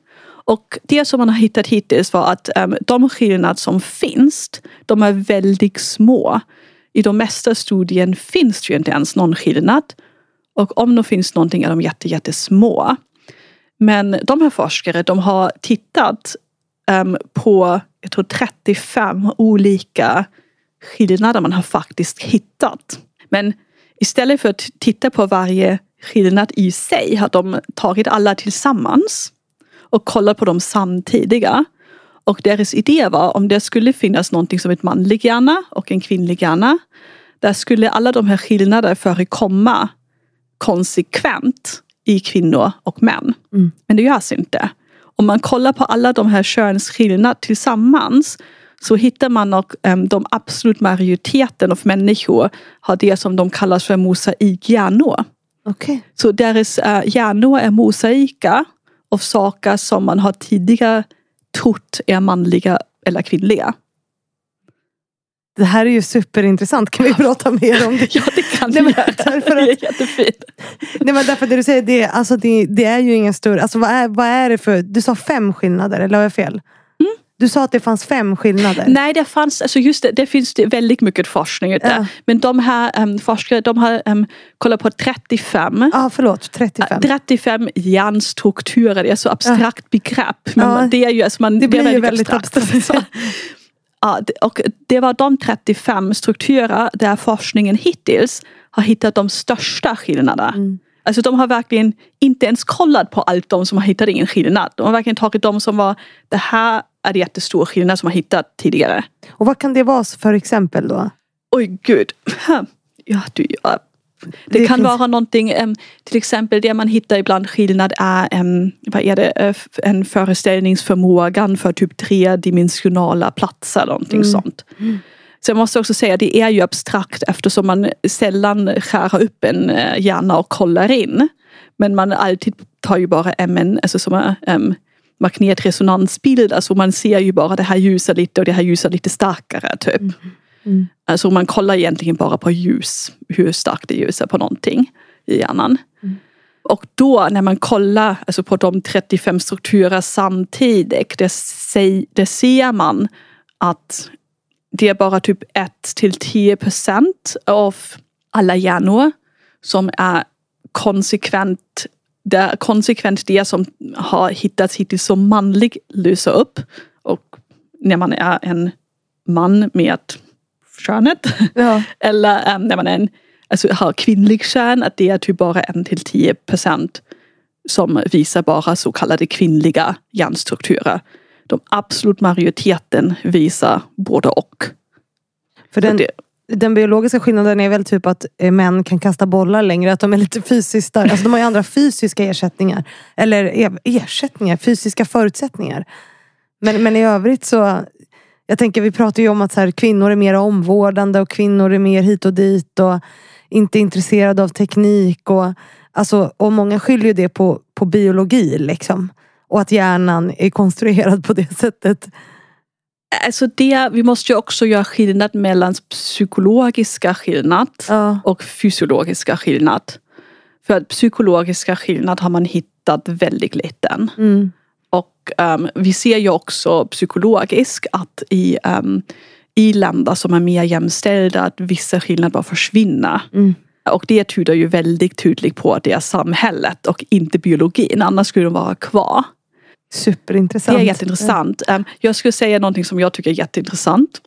Och det som man har hittat hittills var att um, de skillnader som finns, de är väldigt små. I de mesta studien finns det ju inte ens någon skillnad. Och om det finns någonting är de jätte, jättesmå. Men de här forskare de har tittat um, på jag tror 35 olika skillnader man har faktiskt hittat. Men istället för att titta på varje skillnad i sig har de tagit alla tillsammans och kollat på dem samtidiga. Och deras idé var om det skulle finnas någonting som ett manlig hjärna och en kvinnlig hjärna. Där skulle alla de här skillnaderna förekomma konsekvent i kvinnor och män. Mm. Men det görs inte. Om man kollar på alla de här könsskillnaderna tillsammans så hittar man att um, de absolut majoriteten av människor har det som de kallar för mosaikhjärnor. Okay. Så deras uh, hjärnor är mosaika av saker som man har tidigare trott är manliga eller kvinnliga. Det här är ju superintressant. Kan vi prata mer om det? (laughs) ja, det kan Nej, vi göra. därför Det att- är jättefint. Nej, men därför det du säger, det, alltså det, det är ju ingen större... Alltså vad, är, vad är det för... Du sa fem skillnader, eller har jag fel? Du sa att det fanns fem skillnader. Nej, det fanns, alltså just det, det finns det väldigt mycket forskning ute. Ja. Men de här um, forskare de har um, kollat på 35 Ja, förlåt. 35. 35 hjärnstrukturer, det är så abstrakt begrepp. Men Ja. det, är ju, alltså man, Det blir är ju väldigt abstrakt. Så, (laughs) ja, det- och det var de 35 strukturer där forskningen hittills har hittat de största skillnaderna. Mm. Alltså de har verkligen inte ens kollat på allt de som har hittat ingen skillnad. De har verkligen tagit de som var, det här är det jättestor skillnad som har hittat tidigare. Och vad kan det vara för exempel då? Oj gud. Ja, du, ja. Det, Det kan finns- vara någonting, till exempel det man hittar ibland skillnad är, vad är det, en föreställningsförmågan för typ tredimensionala platser någonting Mm. sånt. Så jag måste också säga, det är ju abstrakt eftersom man sällan skär upp en hjärna och kollar in. Men man alltid tar ju bara en, alltså som em, magnetresonansbild, alltså man ser ju bara det här ljusar lite och det här ljusar lite starkare. typ. Mm. Alltså man kollar egentligen bara på ljus, hur starkt det ljusar på någonting i hjärnan. Mm. Och då när man kollar alltså på de 35 strukturer samtidigt, det, säg, det ser man att det är bara typ 1 till 10 procent av alla hjärnor som är konsekvent det är konsekvent det som har hittats hittills som manlig löser upp. Och när man är en man med könet Ja. (laughs) eller um, när man är en, alltså, har kvinnlig kön att det är typ bara en till 10 procent som visar bara så kallade kvinnliga hjärnstrukturer. De absolut majoriteten visar både och. För den, det, den biologiska skillnaden är väl typ att eh, män kan kasta bollar längre, att de är lite fysiskt starka. Alltså de har ju andra fysiska ersättningar. Eller eh, ersättningar, fysiska förutsättningar. Men, men i övrigt så, jag tänker vi pratar ju om att så här, kvinnor är mer omvårdande och kvinnor är mer hit och dit och inte intresserade av teknik. Och, alltså, och många skyller ju det på, på biologi liksom. Och att hjärnan är konstruerad på det sättet alltså det, vi måste ju också göra skillnad mellan psykologiska skillnad Ja. och fysiologiska skillnad. För att psykologiska skillnad har man hittat väldigt liten. Mm. Och ehm, vi ser ju också psykologiskt att i, um, i länder som är mer jämställda att vissa skillnader bara försvinner. Mm. Och det tyder ju väldigt tydligt på att det är samhället och inte biologin. Annars skulle de vara kvar. Superintressant. Det är jätteintressant. Um, jag skulle säga någonting som jag tycker är jätteintressant.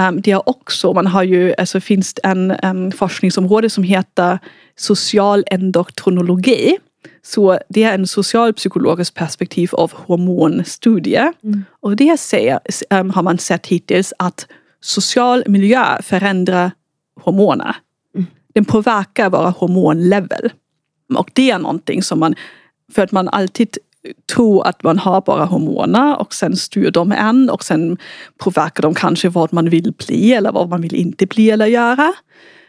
Um, det är också, man har ju, alltså finns det en um, forskningsområde som heter social endokrinologi. Så det är en socialpsykologisk perspektiv av hormonstudier. Mm. Och det säger, um, har man sett hittills att social miljö förändrar hormoner. Mm. Den påverkar våra hormonlevel. Och det är någonting som man, för att man alltid tror att man har bara hormoner och sen styr de en och sen påverkar de kanske vad man vill bli eller vad man vill inte bli eller göra.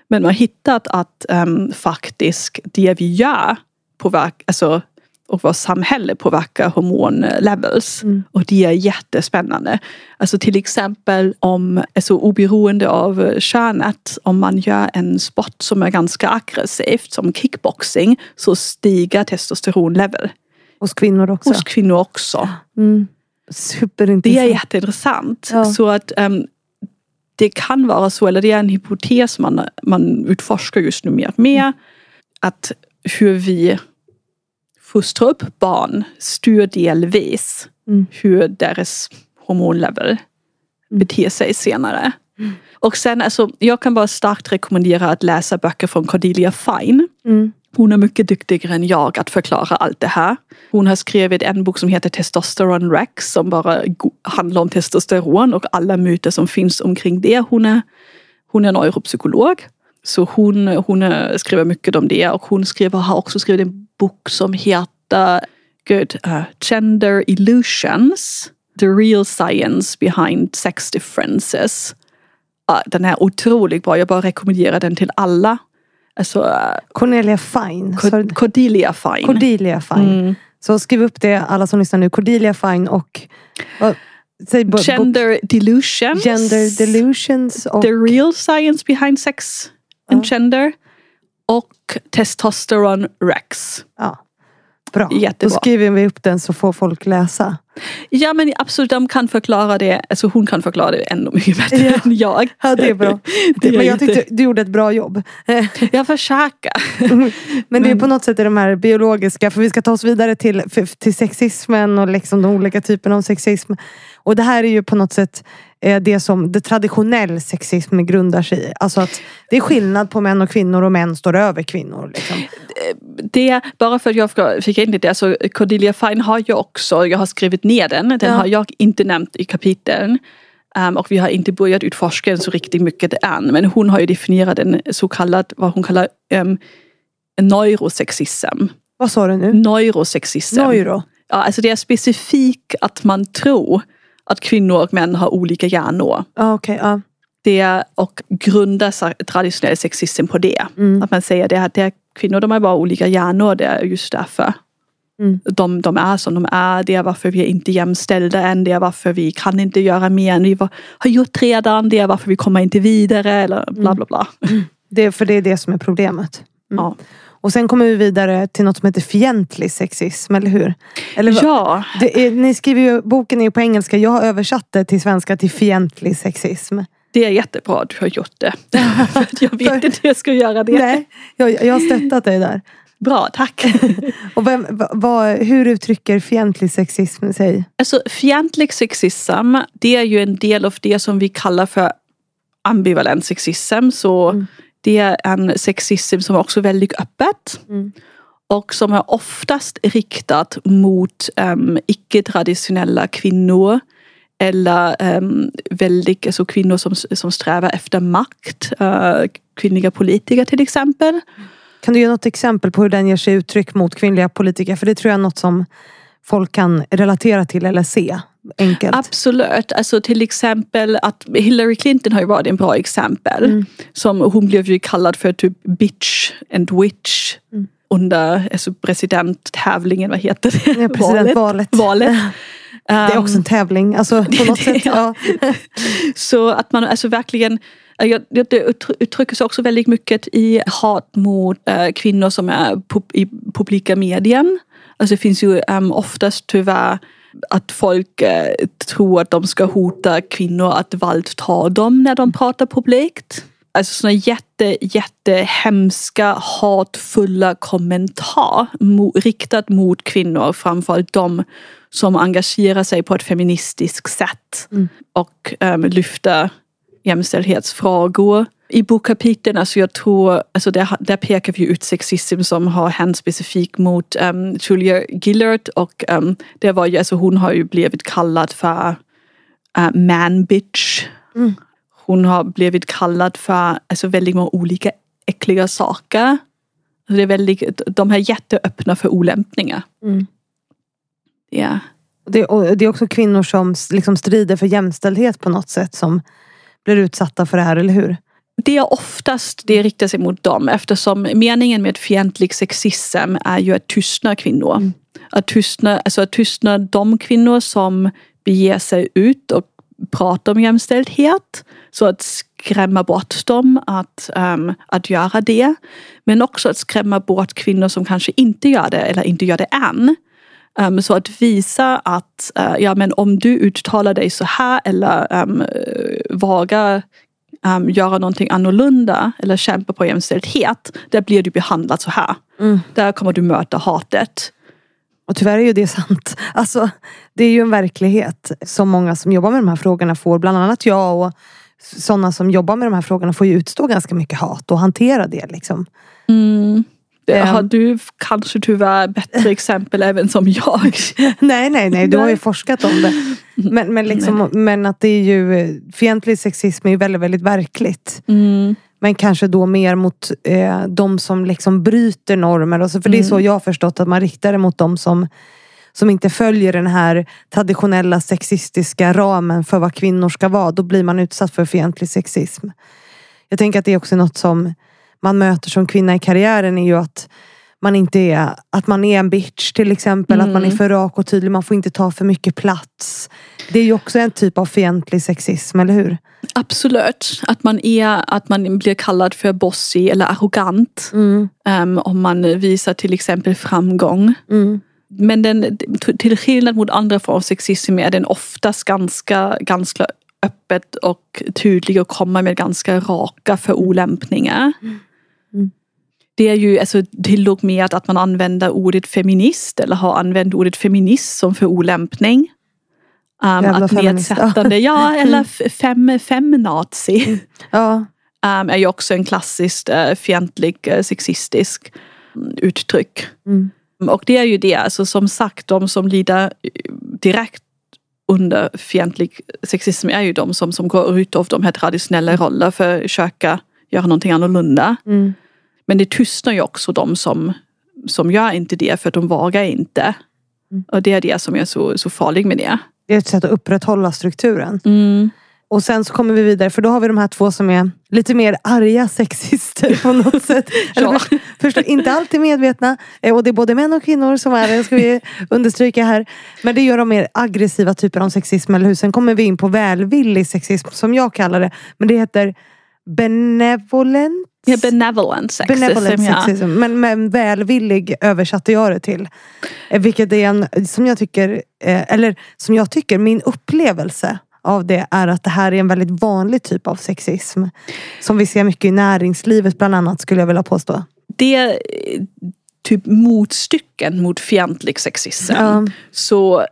Men man har hittat att um, faktiskt det vi gör påverkar, alltså och vårt samhälle påverkar hormonlevels. Mm. Och det är jättespännande. Alltså till exempel om, alltså oberoende av könet, om man gör en sport som är ganska aggressivt som kickboxing så stiger testosteronlevel. Hos kvinnor också. Hos kvinnor också. Mm. Det Superintressant. är jätteintressant. Ja. Så att ehm, det kan vara så, eller det är en hypotes man, man utforskar just nu mer och mer. Att hur vi fostrar upp barn styr delvis Mm. hur deras hormonlevel beter sig senare. Och sen, alltså, jag kan bara starkt rekommendera att läsa böcker från Cordelia Fine. Mm. Hon är mycket duktigare än jag att förklara allt det här. Hon har skrivit en bok som heter Testosteron Rex som bara handlar om testosteron och alla myter som finns omkring det. Hon är, hon är neuropsykolog. Så hon, hon skriver mycket om det och hon skriver, har också skrivit en bok som heter Good, uh, eh, Gender Illusions. The real science behind sex differences. Uh, den är otroligt bra, jag bara rekommenderar den till alla. Alltså, eh, Cornelia Fine. Cod- Cordelia Fine. Cordelia Fine. Mm. Så skriv upp det alla som lyssnar nu. Cordelia Fine och vad- säg Gender Delusions. Gender Delusions och The real science behind sex and gender. Och Testosteron Rex. ja, bra. Då Jättebra. skriver vi upp den så får folk läsa. Ja men absolut, de kan förklara det. Alltså hon kan förklara det ännu mycket bättre Ja. än jag. Ja, det är bra. (laughs) Det Men jag tyckte du gjorde ett bra jobb. (laughs) Jag försöker. Men det är på något sätt de här biologiska, för vi ska ta oss vidare till, till sexismen och liksom de olika typerna av sexism. Och det här är ju på något sätt det som det traditionell sexism grundar sig i. Alltså att det är skillnad på män och kvinnor och män står över kvinnor. Liksom. Det, bara för att jag fick in det, alltså Cordelia Fine har ju också, jag har skrivit ner den, den Ja. har jag inte nämnt i kapiteln. Um, och vi har inte börjat utforska den så riktigt mycket än. Men hon har ju definierat en så kallad, vad hon kallar um, neurosexism. Vad sa du nu? Neurosexism. Neuro? Ja, alltså det är specifikt att man tror att kvinnor och män har olika hjärnor. Okej. ja. Det och grundar traditionell sexism på det. Mm. Att man säger det att det är, kvinnor de har bara olika hjärnor, det är just därför. Mm. De, de är som de är, det är varför vi är inte jämställda än, det är varför vi kan inte göra mer än vi var, har gjort redan, det är varför vi kommer inte vidare eller bla bla bla. Det, är- för det är det som är problemet. Mm. Ja. Och sen kommer vi vidare till något som heter fientlig sexism, eller hur? Eller ja, är, ni skriver ju, boken är ju på engelska, jag har översatt det till svenska till fientlig sexism. det är jättebra att du har gjort det. (laughs) Jag vet inte hur jag ska göra det. Nej, jag, jag har stöttat dig där. Bra, tack. (laughs) Och vem, va, vad- hur uttrycker fientlig sexism sig? Alltså fientlig sexism, det är ju en del av det som vi kallar för ambivalent sexism. Så Mm. Det är en sexism som är också väldigt öppet. Mm. Och som är oftast riktat mot um, icke-traditionella kvinnor. Eller um, väldigt, alltså kvinnor som, som strävar efter makt. Uh, kvinnliga politiker till exempel. Kan du ge något exempel på hur den ger sig uttryck mot kvinnliga politiker? För det tror jag är något som folk kan relatera till eller se enkelt. Absolut. Alltså till exempel att Hillary Clinton har ju varit en bra exempel. Mm. Som hon blev ju kallad för typ bitch and witch Mm. under alltså presidenttävlingen, vad heter det? Ja, presidentvalet. Valet. (laughs) Det är också en tävling. Alltså, på något (laughs) sätt. Ja. (laughs) Så att man alltså verkligen jag- det det uttry- uttrycker sig också väldigt mycket i hat mot eh, kvinnor som är i publika medien. Alltså det finns ju um, oftast tyvärr att folk eh, tror att de ska hota kvinnor att våldta dem när de pratar publikt. Alltså sådana jätte, jätte hemska, hatfulla kommentar mo- riktat mot kvinnor, framförallt de som engagerar sig på ett feministiskt sätt och um, lyfter jämställdhetsfrågor. I bokkapiteln, alltså jag tror, alltså där, där pekar vi ut sexism som har hänt specifikt mot um, Julia Gillard och um, det var ju, alltså hon har ju blivit kallad för uh, man bitch. Mm. Hon har blivit kallad för alltså, väldigt många olika äckliga saker. Alltså, det är väldigt, de är jätteöppna för olämpningar. Mm. Ja. Det, det är också kvinnor som liksom strider för jämställdhet på något sätt som blir utsatta för det här, eller hur? Det är oftast det riktar sig mot dem eftersom meningen med fientlig sexism är ju att tystna kvinnor. Mm. att, tystna, alltså att tystna de kvinnor som beger sig ut och pratar om jämställdhet. Så att skrämma bort dem att, um, att göra det. Men också att skrämma bort kvinnor som kanske inte gör det eller inte gör det än. Um, så att visa att uh, ja, men om du uttalar dig så här eller um, vågar um, göra någonting annorlunda eller kämpa på jämställdhet, där blir du behandlad så här. Mm. Där kommer du möta hatet. Och tyvärr är ju det sant. Alltså, det är ju en verklighet som många som jobbar med de här frågorna får. Bland annat jag och sådana som jobbar med de här frågorna får ju utstå ganska mycket hat och hantera det. Liksom. Mm. Har du kanske tyvärr bättre (laughs) exempel även som jag? (laughs) nej, nej, nej. Du har ju forskat om det. Men, men, liksom, men att det är ju fientlig sexism är ju väldigt, väldigt verkligt. Mm. Men kanske då mer mot eh, de som liksom bryter normer. Och så, för mm. det är så mm. jag har förstått att man riktar det mot de som, som inte följer den här traditionella sexistiska ramen för vad kvinnor ska vara. Då blir man utsatt för fientlig sexism. Jag tänker att det är också något som man möter som kvinna i karriären är ju att man inte är, att man är en bitch till exempel. Mm. Att man är mm. för rak och tydlig. Man får inte ta för mycket plats. Det är ju också en typ av fientlig sexism, eller hur? Absolut. Att man, är, att man blir kallad för bossy eller arrogant. Mm. Um, om man visar till exempel framgång. Mm. Men den, till skillnad mot andra former av sexism är den oftast ganska, ganska öppet och tydlig och kommer med ganska raka förolämpningar. Mm. Det är ju alltså, till och med att man använder ordet feminist eller har använt ordet feminist som förolämpning. Um, att nedsättande, ja (laughs) eller fem, femnazi. Mm. Ja. Um, är ju också en klassiskt uh, fientlig, uh, sexistisk um, uttryck. Mm. Och det är ju det, alltså, som sagt de som lider eh, direkt under fientlig sexism är ju de som, som går ut av de här traditionella rollerna för att försöka göra någonting annorlunda. Mm. Men det tystnar ju också de som, som gör inte det för att de vågar inte. Mm. Och det är det som är så, så farligt med det. Det är ett sätt att upprätthålla strukturen. Mm. Och sen så kommer vi vidare för då har vi de här två som är lite mer arga sexister på något (laughs) sätt. Eller för, förstå, inte alltid medvetna. Eh, och det är både män och kvinnor som är det, ska vi (laughs) understryka här. Men det gör de mer aggressiva typer av sexism, eller hur? Sen kommer vi in på välvillig sexism som jag kallar det. Men det heter benevolent Ja, benevolent sexism. Benevolent sexism. Ja. Men, men välvillig översatte jag det till. Eh, vilket är en, som jag tycker, eh, eller som jag tycker, min upplevelse av det är att det här är en väldigt vanlig typ av sexism. Som vi ser mycket i näringslivet bland annat skulle jag vilja påstå. Det är typ motstycken mot fientlig sexism. Ja. Så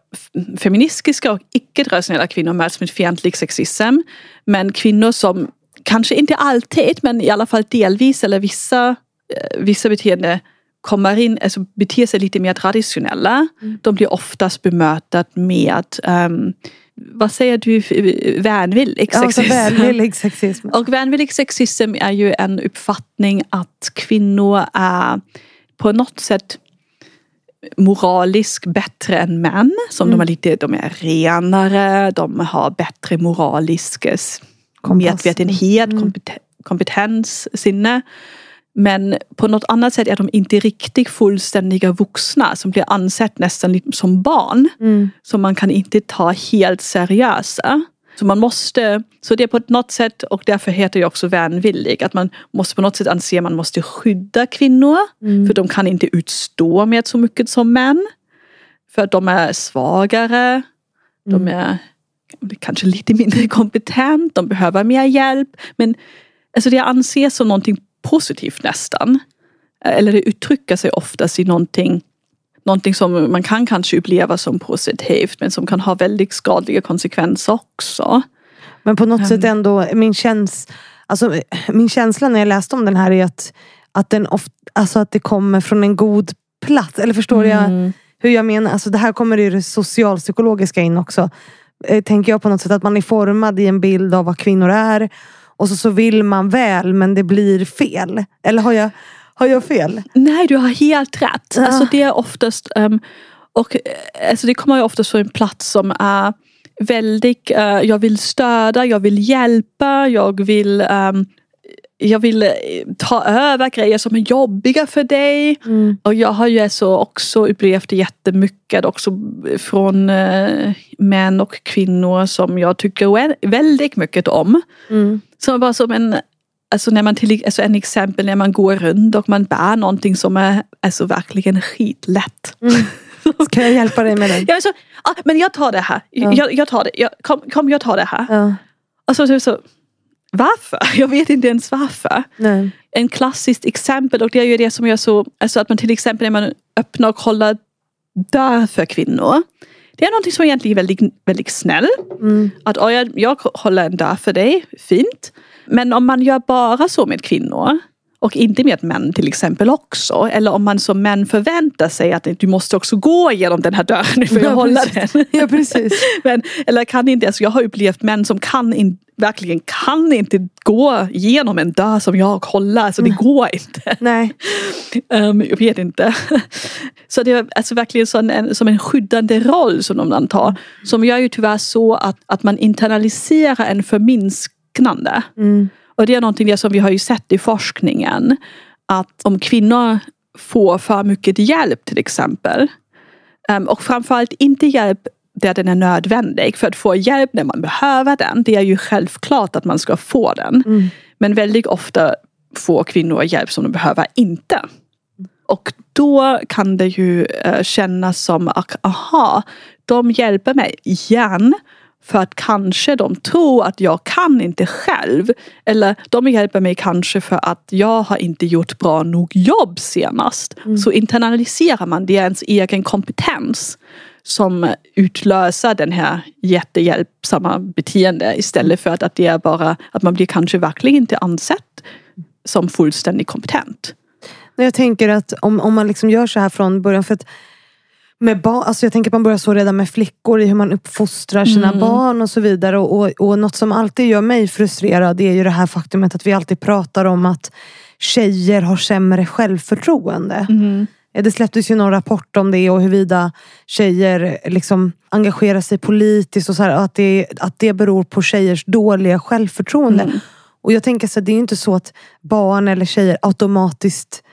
feministiska och icke-traditionella kvinnor möts med fientlig sexism. Men kvinnor som kanske inte alltid, men i alla fall delvis eller vissa, eh, vissa beteenden kommer in, alltså beter sig lite mer traditionella. Mm. De blir oftast bemötat med um, vad säger du, vänvillig sexism? Ja, vänvillig sexism. (laughs) Och vänvillig sexism är ju en uppfattning att kvinnor är på något sätt moraliskt bättre än män. Som mm. de, är lite, de är renare, de har bättre moralisk medvetenhet, mm. kompetens, sinne. Men på något annat sätt är de inte riktigt fullständiga vuxna som blir ansett nästan som barn. Mm. Som man kan inte ta helt seriösa. Så man måste, så det är på något sätt, och därför heter det också vänvillig, att man måste på något sätt anse att man måste skydda kvinnor. Mm. För de kan inte utstå med så mycket som män. För de är svagare. De mm. är kanske lite mindre kompetent, de behöver mer hjälp. Men alltså det anses som någonting positivt nästan. Eller det uttrycker sig oftast i någonting, någonting som man kan kanske uppleva som positivt men som kan ha väldigt skadliga konsekvenser också. Men på något um. sätt ändå, min, käns, alltså, min känsla när jag läste om den här är att, att, den of, alltså att det kommer från en god plats. Eller förstår mm. jag hur jag menar? Alltså, det här kommer det socialpsykologiska in också. Eh, tänker jag på något sätt att man är formad i en bild av vad kvinnor är. Och så, så vill man väl men det blir fel. Eller har jag, har jag fel? Nej, du har helt rätt. Ja. Alltså, det är oftast, um, och, eh, alltså, det kommer ju oftast från en plats som är väldigt, uh, jag vill stödja, jag vill hjälpa, jag vill um, jag vill eh, ta över grejer som är jobbiga för dig. Mm. Och jag har ju alltså också upplevt jättemycket också från eh, män och kvinnor som jag tycker vä- väldigt mycket om. Mm. Som bara som en, alltså när man till, alltså en exempel när man går runt och man bär någonting som är alltså verkligen skitlätt. (laughs) Ska jag hjälpa dig med det? Jag så, ah, men jag tar det här. Ja. Jag, jag tar det. Jag, kom, kom, jag tar det här. Ja. Och så, så, så, varför? (laughs) Jag vet inte ens varför. Nej. En klassiskt exempel och det är ju det som jag så, alltså att man till exempel när man öppnar och kollar dörr för kvinnor. Det är någonting som egentligen är väldigt, väldigt snäll. Mm. Att oh, jag, jag håller en dörr för dig, fint. Men om man gör bara så med kvinnor och inte med män till exempel också. Eller om man som män förväntar sig att du måste också gå igenom den här dörren (laughs) för att Ja, hålla precis. den. Ja, precis. (laughs) Men, eller kan inte, alltså jag har upplevt män som kan in, verkligen kan inte gå igenom en dörr som jag håller. Alltså det går inte. Nej. Um, (laughs) jag vet inte. Så det är alltså verkligen som en, som en skyddande roll som de tar. Som gör ju tyvärr så att, att man internaliserar en förminskande. Mm. Och det är någonting det som vi har ju sett i forskningen. Att om kvinnor får för mycket hjälp till exempel. um, och framförallt inte hjälp där den är nödvändig. För att få hjälp när man behöver den, det är ju självklart att man ska få den. Mm. Men väldigt ofta får kvinnor hjälp som de behöver inte. Och då kan det ju eh, kännas som att aha, de hjälper mig igen för att kanske de tror att jag kan inte själv. Eller de hjälper mig kanske för att jag har inte gjort bra nog jobb senast. Så internaliserar man det är ens egen kompetens som utlöser den här jättehjälpsamma beteende istället för att, att det är bara att man blir kanske verkligen inte ansett som fullständigt kompetent. Jag tänker att om, om man liksom gör så här från början. För att med barn, alltså jag tänker att man börjar så redan med flickor i hur man uppfostrar sina Mm. barn och så vidare. Och, och, och något som alltid gör mig frustrerad är ju det här faktumet att vi alltid pratar om att tjejer har sämre självförtroende. Eh, Det släpptes ju någon rapport om det och huruvida tjejer liksom engagerar sig politiskt och så här, att, det, att det beror på tjejers dåliga självförtroende. Mm. Och jag tänker så här, det är ju inte så att barn eller tjejer automatiskt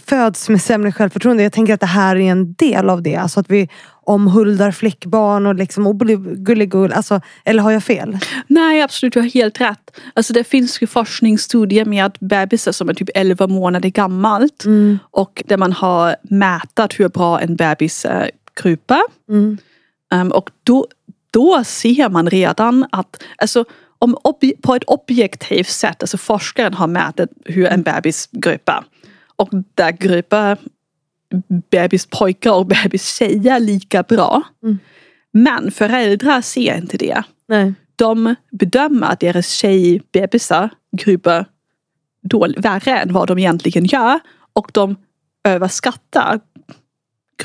föds med sämre självförtroende. Jag tänker att det här är en del av det. Alltså att vi omhuldar flickbarn och liksom och gulligull. Alltså, eller har jag fel? Nej absolut, du har helt rätt. Alltså det finns ju forskningsstudier med att bebisar som är typ 11 månader gammalt och där man har mätat hur bra en bebis kryper. Mm. Um, och då, då ser man redan att alltså, om på ett objektivt sätt, alltså forskaren har mätt hur en bebis kryper. Och där kryper bebispojkar och bebistjejer lika bra. Mm. Men föräldrar ser inte det. Nej. De bedömer att deras tjejbebisar dål- värre än vad de egentligen gör. Och de överskattar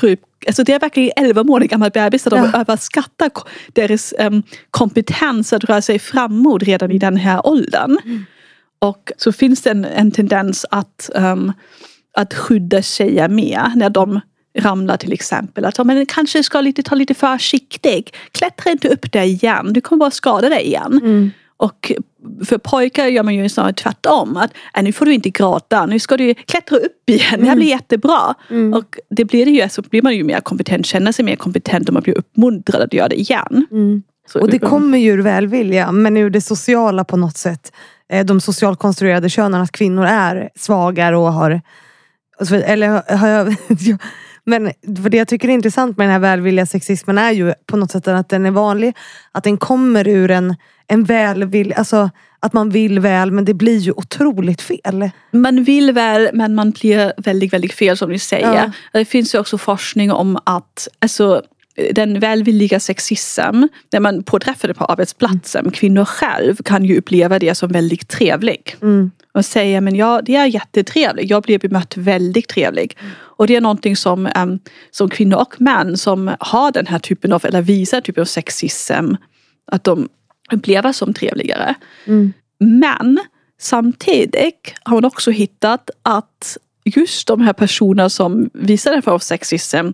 kryp. Alltså det är verkligen 11 månader gamla bebisar. De Ja. överskattar deras em, kompetens att röra sig framåt redan i den här åldern. Och så finns det en, en tendens att, em, att skydda tjejer mer när de ramlar till exempel. Att men kanske ska lite, ta lite försiktig. Klättra inte upp där igen. Du kommer bara skada dig igen. Mm. Och för pojkar gör man ju snarare tvärtom. Att äh, nu får du inte gråta, nu ska du klättra upp igen. Det här blir jättebra. Mm. Och det blir det ju, så blir man ju mer kompetent, känner sig mer kompetent om man blir uppmuntrad att göra det igen. Mm. Så, Och det kommer ju ur välvilja, men ur det sociala på något sätt. Eh, De socialt konstruerade könen, att kvinnor är svagare och har... Eller (laughs) har jag... ja. Men för det jag tycker är intressant med den här välvilliga sexismen är ju på något sätt att den är vanlig. Att den kommer ur en, en välvilja, alltså att man vill väl men det blir ju otroligt fel. Man vill väl men man blir väldigt, väldigt fel som ni säger. Ja. Det finns ju också forskning om att alltså, den välvilliga sexism, när man påträffar det på arbetsplatsen, kvinnor själv kan ju uppleva det som väldigt trevlig. Mm. Och säga men ja, det är jättetrevligt. Jag blir bemött väldigt trevlig. Och det är någonting som, em, som kvinnor och män som har den här typen av, eller visar typen av sexism, att de upplever som trevligare. Mm. Men samtidigt har man också hittat att just de här personerna som visar den form av sexism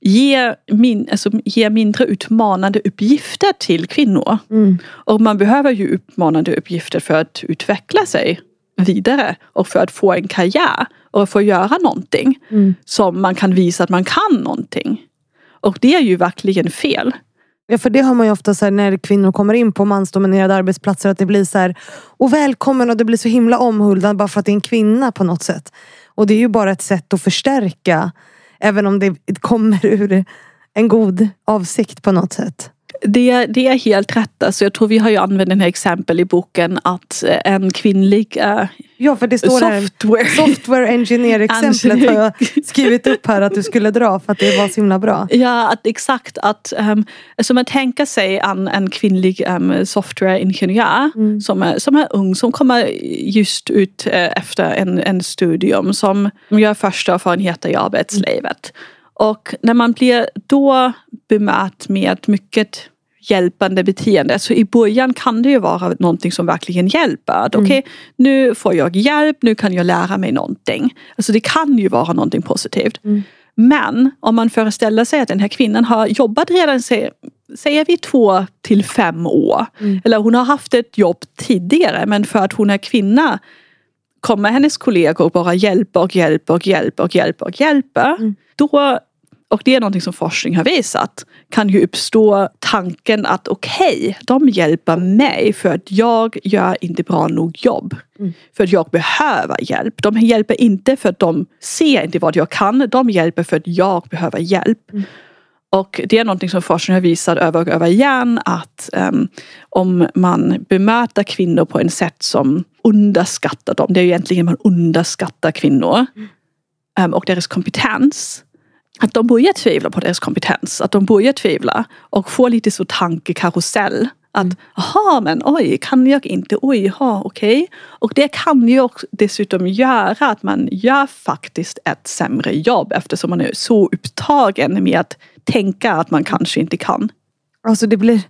ger, min, alltså, ger mindre utmanande uppgifter till kvinnor. Mm. Och man behöver ju utmanande uppgifter för att utveckla sig vidare och för att få en karriär och få göra någonting Mm. som man kan visa att man kan någonting. Och det är ju verkligen fel. Ja, för det har man ju ofta så här, när kvinnor kommer in på mansdominerade arbetsplatser. Att det blir så här, och välkommen och det blir så himla omhuldad bara för att det är en kvinna på något sätt. Och det är ju bara ett sätt att förstärka. Även om det kommer ur en god avsikt på något sätt. Det, det är helt rätt. Alltså jag tror vi har ju använt den här exempel i boken att eh, en kvinnlig eh, Ja, för det står här. software Software engineer exemplet har jag skrivit upp här att du skulle dra för att det var så himla bra. Ja, att exakt att um, alltså man tänker sig en, en kvinnlig um, softwareingenjör Mm. som, är, som är ung, som kommer just ut eh, efter en, en studium, som gör första erfarenheter i arbetslivet. Och när man blir då bemött med mycket hjälpande beteende. Så i början kan det ju vara någonting som verkligen hjälper. Att, Okej, nu får jag hjälp, nu kan jag lära mig någonting. Alltså det kan ju vara någonting positivt. Men om man föreställer sig att den här kvinnan har jobbat redan, sä- säger vi två till fem år. Eller hon har haft ett jobb tidigare men för att hon är kvinna kommer hennes kollegor bara hjälpa och hjälpa och hjälpa och hjälpa och hjälpa. Då, och det är någonting som forskning har visat, kan ju uppstå tanken att okej, de hjälper mig för att jag gör inte bra nog jobb. För att jag behöver hjälp. De hjälper inte för att de ser inte vad jag kan, de hjälper för att jag behöver hjälp. Och det är någonting som forskning har visat över och över igen att ehm, om man bemöter kvinnor på en sätt som underskattar dem, det är ju egentligen man underskattar kvinnor ehm, och deras kompetens. Att de börjar tvivla på deras kompetens, att de börjar tvivla och får lite så tankekarusell. Att, jaha men oj, kan jag inte? Oj, ha, okej. Och det kan ju också dessutom göra att man gör faktiskt ett sämre jobb eftersom man är så upptagen med att tänka att man kanske inte kan. Alltså det, blir,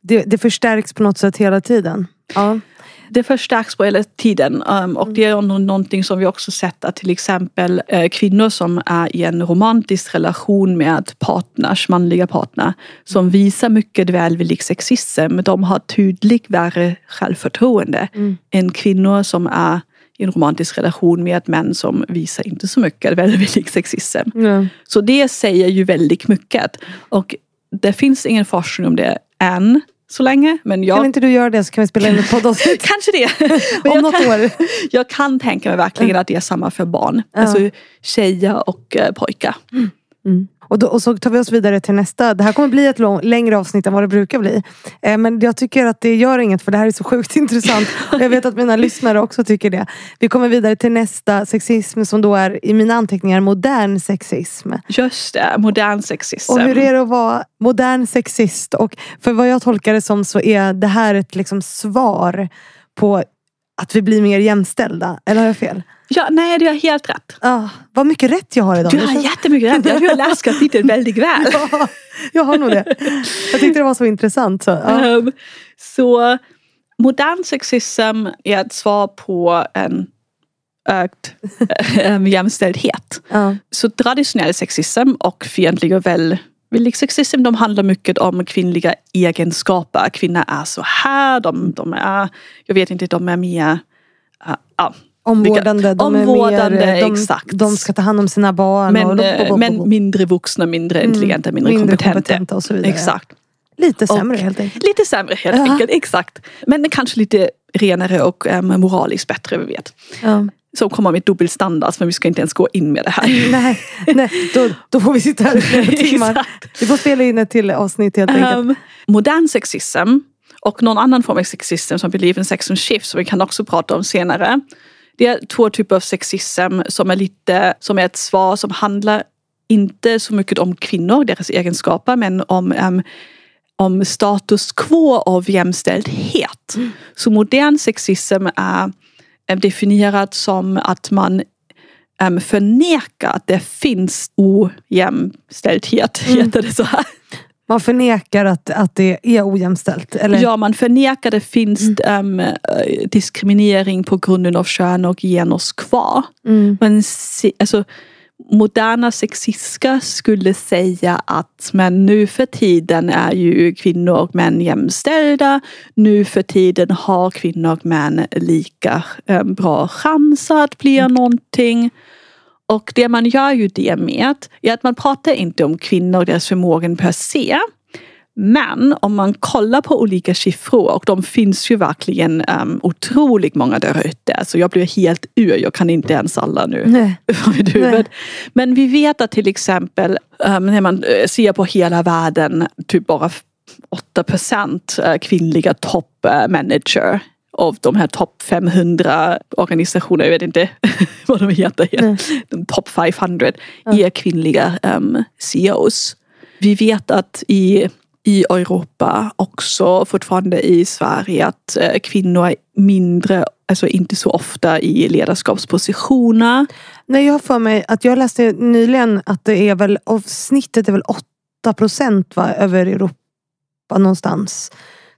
det, det förstärks på något sätt hela tiden. Ja. Det förstärks på hela tiden um, och det är nå- någonting som vi också sett att till exempel eh, kvinnor som är i en romantisk relation med partners, manliga partner, som visar mycket välvillig sexism, de har tydligt värre självförtroende än kvinnor som är i en romantisk relation med män som visar inte så mycket välvillig sexism. Ja. Så det säger ju väldigt mycket. Och det finns ingen forskning om det än så länge. Men jag Kan inte du göra det så kan vi spela in ett poddavsnitt (laughs) Kanske det. (laughs) Om jag, något kan, år. jag kan tänka mig verkligen att det är samma för barn. Ja. Alltså tjejer och eh, pojkar. Och, då, och så tar vi oss vidare till nästa. Det här kommer bli ett lång, längre avsnitt än vad det brukar bli. Eh, men jag tycker att det gör inget för det här är så sjukt (laughs) intressant. Och jag vet att mina lyssnare också tycker det. Vi kommer vidare till nästa sexism som då är i mina anteckningar modern sexism. Just det, modern sexism. Och hur är det att vara modern sexist? Och för vad jag tolkar det som så är det här ett liksom svar på att vi blir mer jämställda. Eller har jag fel? Ja, nej, du har helt rätt. Ah, vad mycket rätt jag har idag. Du har känns- jättemycket rätt. Jag har läst kapitlet väldigt väl. (laughs) Ja, jag har nog det. Jag tyckte det var så intressant. Så, ja. Ehm, Så modern sexism är ett svar på en ökt (laughs) um, jämställdhet. Ja. Så traditionell sexism och fientlig och välvillig sexism de handlar mycket om kvinnliga egenskaper. Kvinnor är så här, de, de är, jag vet inte, de är mer uh, ja, Omvårdande. De, är Omvårdande, mer, de, exakt. de ska ta hand om sina barn. men, och, eh, men mindre vuxna, mindre intelligenta, mindre, mindre kompetenta. kompetenta och så vidare. Exakt. Lite sämre Och- helt enkelt. Lite sämre helt Ja. enkelt, exakt. Men kanske lite renare och um, moraliskt bättre, vi vet. Ja. Som kommer med dubbelstandards, men vi ska inte ens gå in med det här. (laughs) Nej, nej då, då får vi sitta här i flera (laughs) timmar. Vi får spela in ett till avsnitt helt enkelt. Um, modern sexism och någon annan form av sexism som Believe in Sex and Shift som vi kan också prata om senare. Det är två typer av sexism som är lite som är ett svar som handlar inte så mycket om kvinnor, deras egenskaper, men om, um, om status quo av jämställdhet. Så modern sexism är definierat som att man um, förnekar att det finns ojämställdhet, heter det så här. Man förnekar att, att det är ojämställt. Eller? Ja, man förnekar det finns um, diskriminering på grunden av kön och genus kvar. Mm. Men se, alltså, moderna sexister skulle säga att men nu för tiden är ju kvinnor och män jämställda. Nu för tiden har kvinnor och män lika eh, bra chanser att bli mm. någonting. Och det man gör ju det med är att man pratar inte om kvinnor och deras förmåga per se. Men om man kollar på olika siffror och de finns ju verkligen um, otroligt många där ute. Så jag blir helt ur, jag kan inte ens alla nu. Nej. (laughs) Men vi vet att till exempel um, när man eh, ser på hela världen, typ bara 8 eh, kvinnliga toppmanager av de här topp 500 organisationerna, jag vet inte (laughs) vad de heter, de topp 500 ja. är kvinnliga um, CEOs. Vi vet att i i Europa, också fortfarande i Sverige, att eh, kvinnor är mindre, alltså inte så ofta i ledarskapspositioner. Nej, jag har för mig att jag läste nyligen att det är väl, snittet är väl 8 procent över Europa någonstans.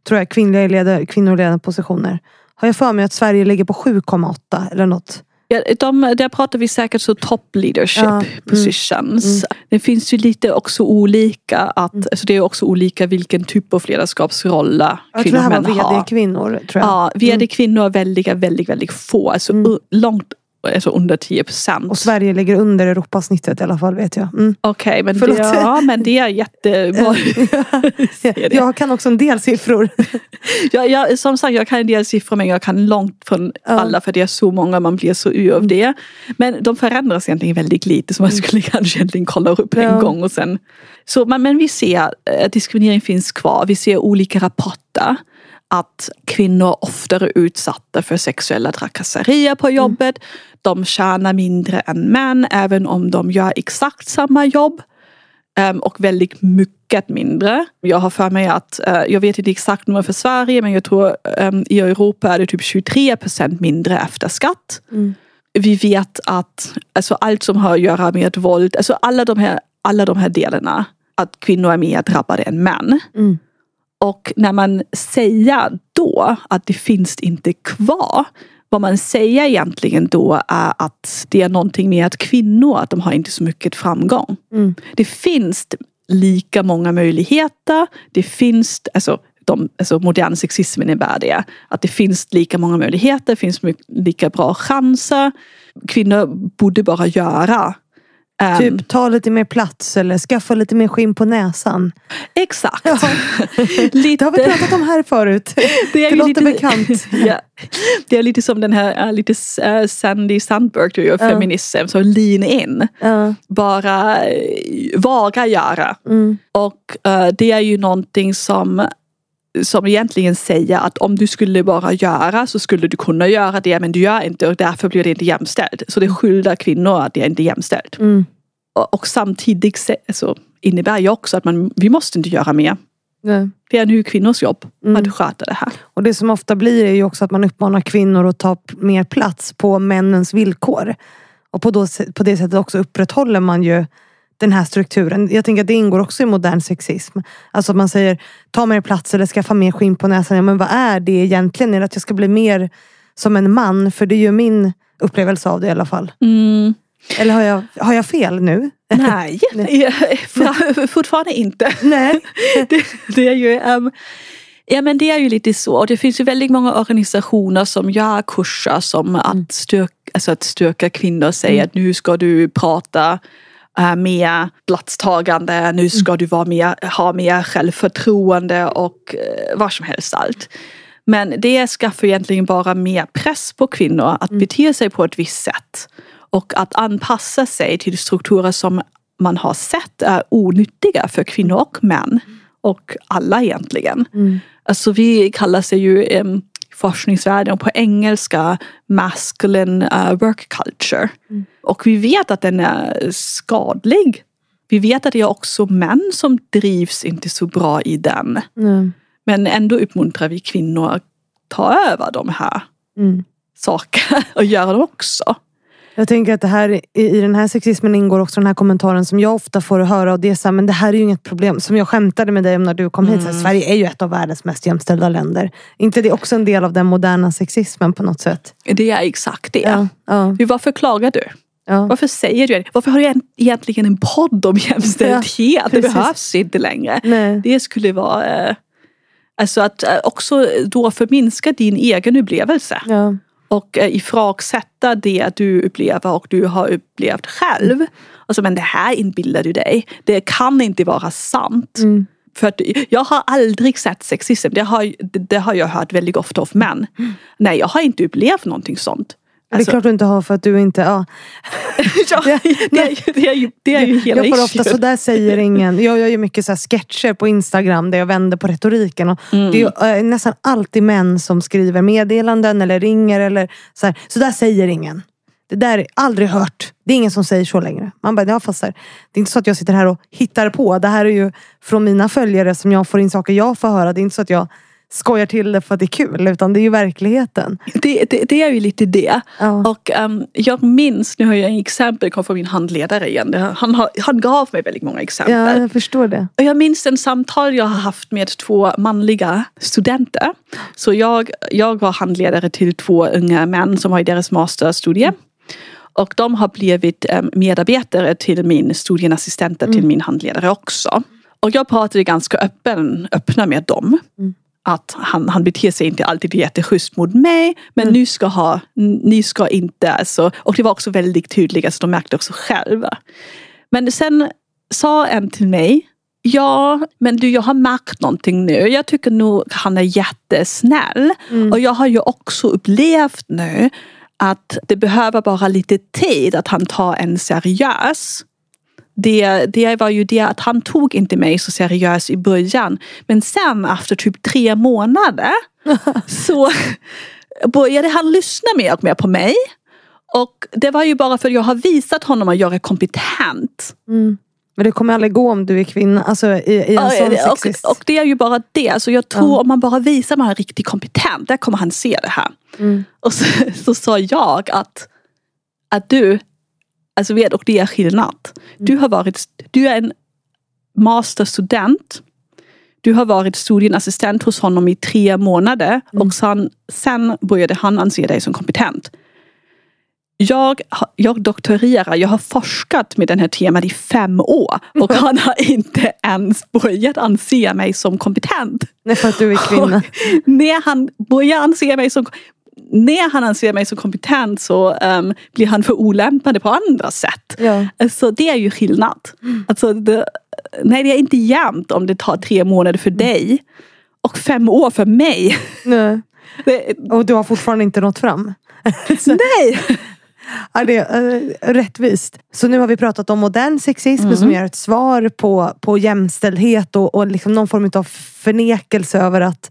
Tror jag, kvinnliga ledare, kvinnor i ledande positioner. Har jag för mig att Sverige ligger på 7,8 eller något. Ja, de, där pratar vi säkert så top leadership ja, mm, positions. Mm. Det finns ju lite också olika att, mm. alltså det är också olika vilken typ av ledarskapsroller kvinnor och män har. Jag tror det här var vd-kvinnor. Ja, vd-kvinnor är väldigt, väldigt, väldigt få. Alltså mm. långt alltså under 10 procent. Och Sverige ligger under Europasnittet i alla fall vet jag. Mm. Okej, okay, men, det, ja, men det är jättebra. (laughs) jag kan också en del siffror. ja, jag, som sagt, jag kan en del siffror men jag kan långt från ja. alla för det är så många man blir så ur av det. Men de förändras egentligen väldigt lite så man mm. skulle (laughs) kanske egentligen kolla upp ja. en gång och sen. Så, men, men vi ser att diskriminering finns kvar. Vi ser olika rapporter att kvinnor oftare är utsatta för sexuella trakasserier på jobbet. Mm. De tjänar mindre än män även om de gör exakt samma jobb. Um, och väldigt mycket mindre. Jag har för mig att, uh, jag vet inte exakt nummer för Sverige men jag tror um, i Europa är det typ 23 procent mindre efter skatt. Mm. Vi vet att alltså, allt som har att göra med våld, alltså alla de här, alla de här delarna, att kvinnor är mer drabbade än män. Mm. Och när man säger då att det finns inte kvar vad man säger egentligen då är att det är någonting med att kvinnor, att de har inte så mycket framgång. Mm. Det finns lika många möjligheter. Det finns, alltså, de, alltså modern sexism innebär det. Att det finns lika många möjligheter, det finns lika bra chanser. Kvinnor borde bara göra Um, typ ta lite mer plats eller skaffa lite mer skinn på näsan. Exakt. Ja. (laughs) lite... Det har vi pratat om här förut. (laughs) Det, är det låter lite... bekant. (laughs) ja. Det är lite som den här uh, lite uh, Sandy Sandberg, du gör feminism, så lean in. Uh. Bara uh, våga göra. Mm. Och uh, det är ju någonting som som egentligen säger att om du skulle bara göra så skulle du kunna göra det men du gör inte och därför blir det inte jämställt. Så det skyddar kvinnor att det är inte är jämställt. Mm. Och, och, samtidigt alltså, innebär ju också att man, vi måste inte göra mer. Nej. Det är nu kvinnors jobb mm. att sköta det här. Och det som ofta blir är ju också att man uppmanar kvinnor att ta mer plats på männens villkor. Och på, då, på det sättet också upprätthåller man ju den här strukturen. Jag tänker att det ingår också i modern sexism. Alltså att man säger ta mer plats eller skaffa mer skinn på näsan. Ja, men vad är det egentligen? Är det att jag ska bli mer som en man? För det är ju min upplevelse av det i alla fall. Mm. Eller har jag, har jag fel nu? Nej, (laughs) fortfarande inte. Nej. (laughs) det, det, är ju, um, ja, men det är ju lite så. Och det finns ju väldigt många organisationer som gör kurser som mm. att, styrka, alltså att styrka kvinnor. Säger mm. att nu ska du prata uh, mer platstagande, nu ska mm. du vara mer, ha mer självförtroende och uh, vad som helst allt. Men det skaffar egentligen bara mer press på kvinnor att mm. bete sig på ett visst sätt. Och att anpassa sig till strukturer som man har sett är onyttiga för kvinnor och män. Och alla egentligen. Mm. Alltså vi kallar sig ju um, forskningsvärlden på engelska masculine uh, work culture. Mm. Och vi vet att den är skadlig. Vi vet att det är också män som drivs inte så bra i den. Mm. Men ändå uppmuntrar vi kvinnor att ta över de här mm. sakerna (laughs) och göra dem också. Jag tänker att det här, i den här sexismen ingår också den här kommentaren som jag ofta får höra och det är så här, men det här är ju inget problem. Som jag skämtade med dig om när du kom mm. hit. Så här, mm. Sverige är ju ett av världens mest jämställda länder. inte det också en del av den moderna sexismen på något sätt? Det är exakt det. Ja, ja. Varför klagar du? Ja. Varför säger du det? Varför har du egentligen en podd om jämställdhet? Ja, det behövs inte längre. Nej. Det skulle vara eh, Alltså att eh, också då förminska din egen upplevelse. Ja. Och eh, ifrågasätta det du upplever och du har upplevt själv. Alltså men det här inbillar du dig. Det kan inte vara sant. Mm. För att jag har aldrig sett sexism. Det har, det, har jag hört väldigt ofta av män. Nej, jag har inte upplevt någonting sånt. Det är Alltså, klart du inte har för att du inte... Ja. (laughs) ja, (laughs) det, är, ju- det är ju, det är ju hela jag får ofta, så där säger ingen. Jag gör ju mycket så här sketcher på Instagram där jag vänder på retoriken. Och Mm. Det är ju, eh, nästan alltid män som skriver meddelanden eller ringer. Eller så, här. så där säger ingen. Det där är aldrig hört. Det är ingen som säger så längre. Man bara, ja, fast här, det är inte så att jag sitter här och hittar på. Det här är ju från mina följare som jag får in saker jag får höra. Det är inte så att jag skojar till det för att det är kul. Utan det är ju verkligheten. Det, det, det är ju lite det. Ja. Och ehm, jag minns, nu har jag ett exempel, kom från min handledare igen. Han, har, han gav mig väldigt många exempel. Ja, jag förstår det. Och jag minns en samtal jag har haft med två manliga studenter. Så jag, jag var handledare till två unga män som var i deras masterstudie. Och de har blivit eh, medarbetare till min studieassistenter till min handledare också. Och jag pratade ganska öppen, öppna med dem. Att han, han beter sig inte alltid jätteschysst mot mig. Men nu ska ha, ni ska inte. Alltså, och det var också väldigt tydligt, så de märkte också själva. Men sen sa en till mig Ja, men du jag har märkt någonting nu. Jag tycker nog han är jättesnäll. Och jag har ju också upplevt nu att det behöver bara lite tid att han tar en seriös. Det, det var ju det att han tog inte mig så seriöst i början. Men sen efter typ tre månader (laughs) så började han lyssna mer och mer på mig. Och det var ju bara för att jag har visat honom att jag är kompetent. Men det kommer aldrig gå om du är kvinna. Alltså i, i en Ja, sån och, sexist. och det är ju bara det. Så jag tror Ja. om man bara visar att man är riktigt kompetent, där kommer han se det här. Mm. Och så, (laughs) så sa jag att, att du, alltså vet, och det är skillnad. Du har varit, du är en masterstudent. Du har varit studieassistent hos honom i tre månader och sen, sen började han anse dig som kompetent. Jag, jag doktorerar, jag har forskat med den här temat i fem år och (laughs) han har inte ens börjat anse mig som kompetent. Nej, för att du är kvinna. (laughs) Och när han börjar anse mig som när han anser mig som kompetent så ehm, blir han för olämpad på andra sätt. Ja. Alltså, det är ju skillnad. Alltså, det, nej, det är inte jämnt om det tar tre månader för dig och fem år för mig. Nej. (laughs) Det, Och du har fortfarande inte nått fram. (laughs) nej! Ja, det är eh, rättvist. Så nu har vi pratat om modern sexism som ger ett svar på, på jämställdhet och, och liksom någon form av förnekelse över att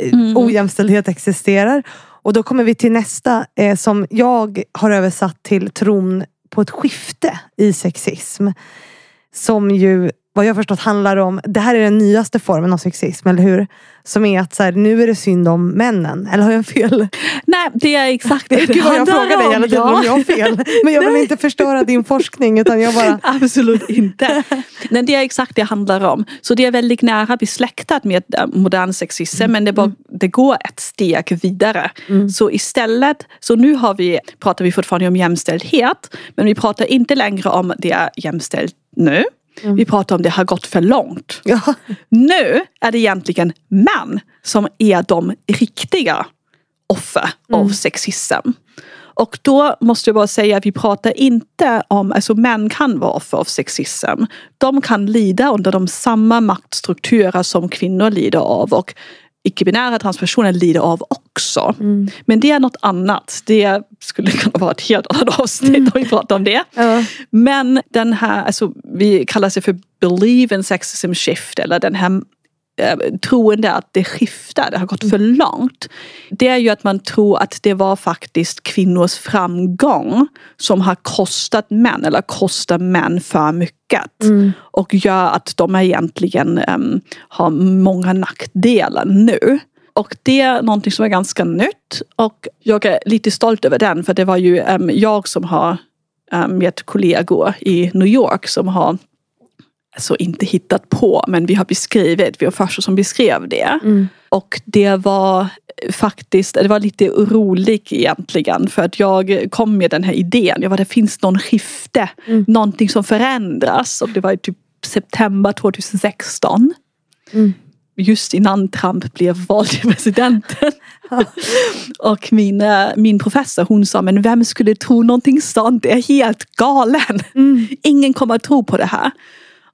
eh, ojämställdhet existerar. Och då kommer vi till nästa eh, som jag har översatt till tron på ett skifte i sexism. Som ju, vad jag förstått handlar om, det här är den nyaste formen av sexism, eller hur? Som är att så här, nu är det synd om männen. Eller har jag fel? Nej, det är exakt det (laughs) Gud vad jag frågar dig hela tiden om jag har fel. Men jag vill inte förstöra din forskning utan jag bara... (laughs) Absolut inte. (laughs) Men det är exakt det handlar om. Så det är väldigt nära besläktat med eh, modern sexism men det, bara, det går ett steg vidare. Så istället, så nu har vi, pratar vi fortfarande om jämställdhet men vi pratar inte längre om det är jämställt nu. Vi pratar om det har gått för långt. Ja. Nu är det egentligen män som är de riktiga offer av sexism. Och då måste jag bara säga att vi pratar inte om, alltså män kan vara offer av sexism. De kan lida under de samma maktstrukturer som kvinnor lider av och icke-binära transpersoner lider av också. Men det är något annat. Det skulle (laughs) kunna vara ett helt annat avsnitt om vi pratar om det. Ja. Men den här, alltså, vi kallar det för believe in sexism shift eller den här troende att det skiftar, det har gått för långt. Det är ju att man tror att det var faktiskt kvinnors framgång som har kostat män eller kostar män för mycket. Och gör att de egentligen em, har många nackdelar nu. Och det är någonting som är ganska nytt och jag är lite stolt över den för det var ju em, jag som har um, med kollegor i New York som har alltså inte hittat på men vi har beskrivit, vi var första som beskrev det. Och det var faktiskt, det var lite roligt egentligen för att jag kom med den här idén. Jag var det finns någon skifte, mm. någonting som förändras och det var typ september 2016. Mm. Just innan Trump blev vald till presidenten. (laughs) och min, eh, min professor hon sa, men vem skulle tro någonting sånt? Det är helt galen. Mm. Ingen kommer att tro på det här.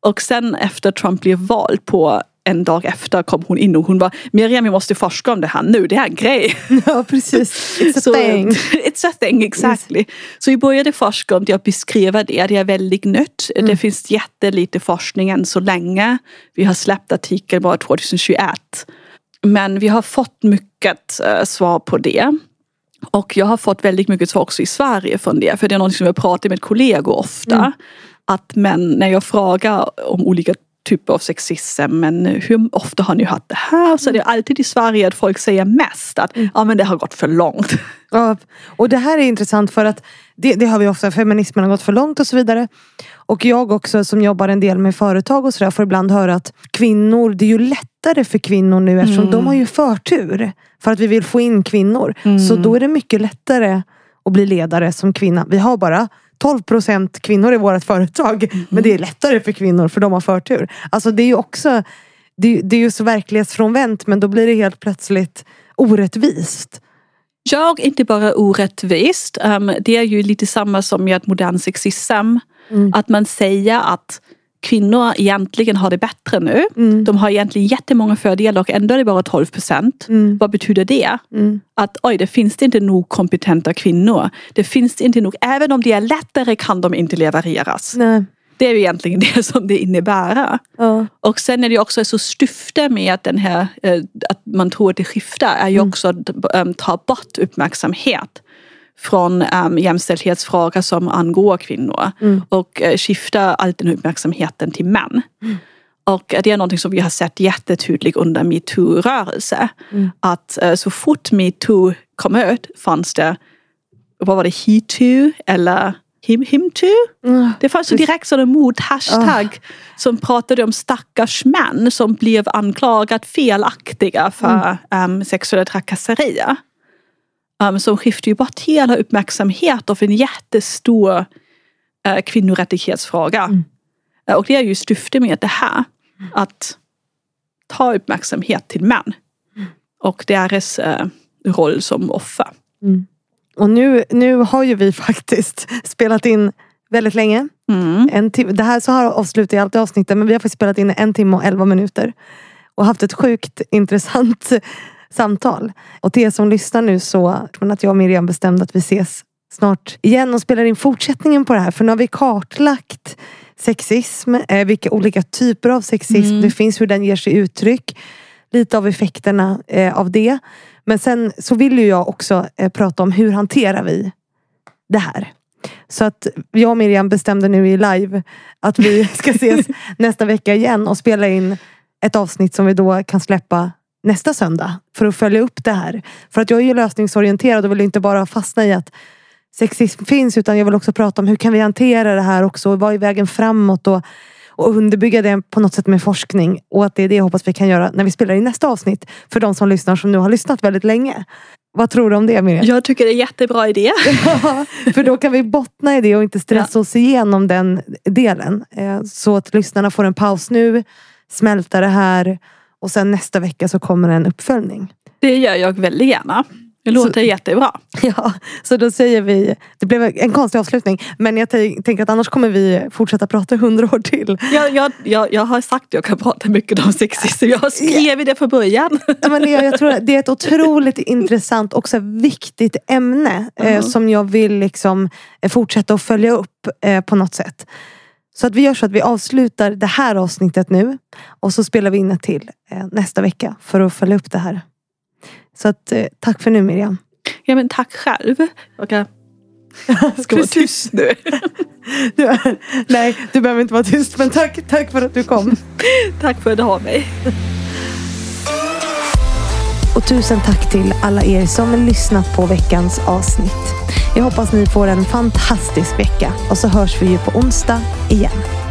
Och sen efter Trump blev vald på en dag efter kom hon in och hon var Miriam vi måste forska om det här nu, det här är en grej. (laughs) Ja precis, it's a (laughs) så, thing. (laughs) It's a thing, exactly. Yes. Så vi började forska om det och beskriva det, det är väldigt nytt. Mm. Det finns jättelite forskning än så länge. Vi har släppt artikel bara 2021. Men vi har fått mycket uh, svar på det. Och jag har fått väldigt mycket svar också i Sverige från det, för det är något som jag pratar med kollegor ofta. Mm. Att men när jag frågar om olika typer av sexism men hur ofta har ni hört det här? Så det är alltid i Sverige att folk säger mest att mm. ja, men det har gått för långt. (laughs) Ja, och det här är intressant för att det, det har vi ofta, feminismen har gått för långt och så vidare. Och jag också som jobbar en del med företag och sådär får ibland höra att kvinnor, det är ju lättare för kvinnor nu eftersom mm. de har ju förtur. För att vi vill få in kvinnor. Mm. Så då är det mycket lättare att bli ledare som kvinna. Vi har bara 12 procent kvinnor i vårt företag. Mm. Men det är lättare för kvinnor för de har förtur. Alltså det är ju också det, det är ju så verklighetsfrånvänt men då blir det helt plötsligt orättvist. Jag, inte bara orättvist. Um, det är ju lite samma som med modern sexism. Mm. Att man säger att kvinnor egentligen har det bättre nu. Mm. De har egentligen jättemånga fördelar och ändå är det bara 12 procent. Mm. Vad betyder det? Mm. Att oj, det finns inte nog kompetenta kvinnor. Det finns inte nog, även om det är lättare kan de inte levereras. Nej. Det är egentligen (laughs) det som det innebär. Ja. Och sen är det också så syfte med att, den här, eh, att man tror att det skiftar är ju mm. också att um, ta bort uppmärksamhet från um, jämställdhetsfrågor som angår kvinnor mm. och uh, skifta all den uppmärksamheten till män. Mm. Och det är något som vi har sett jättetydligt under metoo-rörelsen. Mm. Att uh, så fort metoo kom ut fanns det, vad var det, he-too eller him, him too? Mm. Det fanns ju direkt sådana mot-hashtag oh. som pratade om stackars män som blev anklagat felaktiga för mm. um, sexuella trakasserier um, som skiftar ju bort hela uppmärksamhet av en jättestor uh, kvinnorättighetsfråga. Mm. Uh, och det är ju syftet med det här. Mm. Att ta uppmärksamhet till män. Mm. Och deras uh, roll som offer. Mm. Och nu, nu har ju vi (laughs) faktiskt spelat in väldigt länge. Mm. En det här så har avslutat i allt avsnittet men vi har faktiskt spelat in en timme och elva minuter. Och haft ett sjukt (laughs) intressant samtal. Och till er som lyssnar nu så men att jag och Miriam bestämde att vi ses snart igen och spelar in fortsättningen på det här. För nu har vi kartlagt sexism, eh, vilka olika typer av sexism mm. det finns, hur den ger sig uttryck. Lite av effekterna eh, av det. Men sen så vill ju jag också eh, prata om hur hanterar vi det här. Så att jag och Miriam bestämde nu i live att vi ska ses (laughs) nästa vecka igen och spela in ett avsnitt som vi då kan släppa nästa söndag för att följa upp det här. För att jag är ju lösningsorienterad och vill inte bara fastna i att sexism finns utan jag vill också prata om hur kan vi hantera det här också och vad är vägen framåt och, och underbygga det på något sätt med forskning och att det är det jag hoppas vi kan göra när vi spelar i nästa avsnitt för de som lyssnar som nu har lyssnat väldigt länge. Vad tror du om det Miriam? Jag tycker det är en jättebra idé. (laughs) (laughs) för då kan vi bottna i det och inte stressa ja. oss igenom den delen. Eh, så att lyssnarna får en paus nu, smälta det här och sen nästa vecka så kommer en uppföljning. Det gör jag väldigt gärna. Det låter så, jättebra. (laughs) Ja, så då säger vi, det blev en konstig avslutning, men jag tänker att annars kommer vi fortsätta prata hundra år till. Jag, jag, jag, jag har sagt att jag kan prata mycket om sexism, jag skrivit det från början. Ja, men jag, jag tror det är ett (laughs) otroligt intressant och viktigt ämne uh -huh. eh, som jag vill liksom eh, fortsätta att följa upp eh, på något sätt. Så att vi gör så att vi avslutar det här avsnittet nu och så spelar vi in ett till eh, nästa vecka för att följa upp det här. Så att eh, tack för nu Miriam. Ja men tack själv. Jag (laughs) ska vara tyst nu. (laughs) du, nej, du behöver inte vara tyst men tack, tack för att du kom. tack för att du har mig. Och tusen tack till alla er som lyssnat på veckans avsnitt. Jag hoppas ni får en fantastisk vecka och så hörs vi ju på onsdag igen.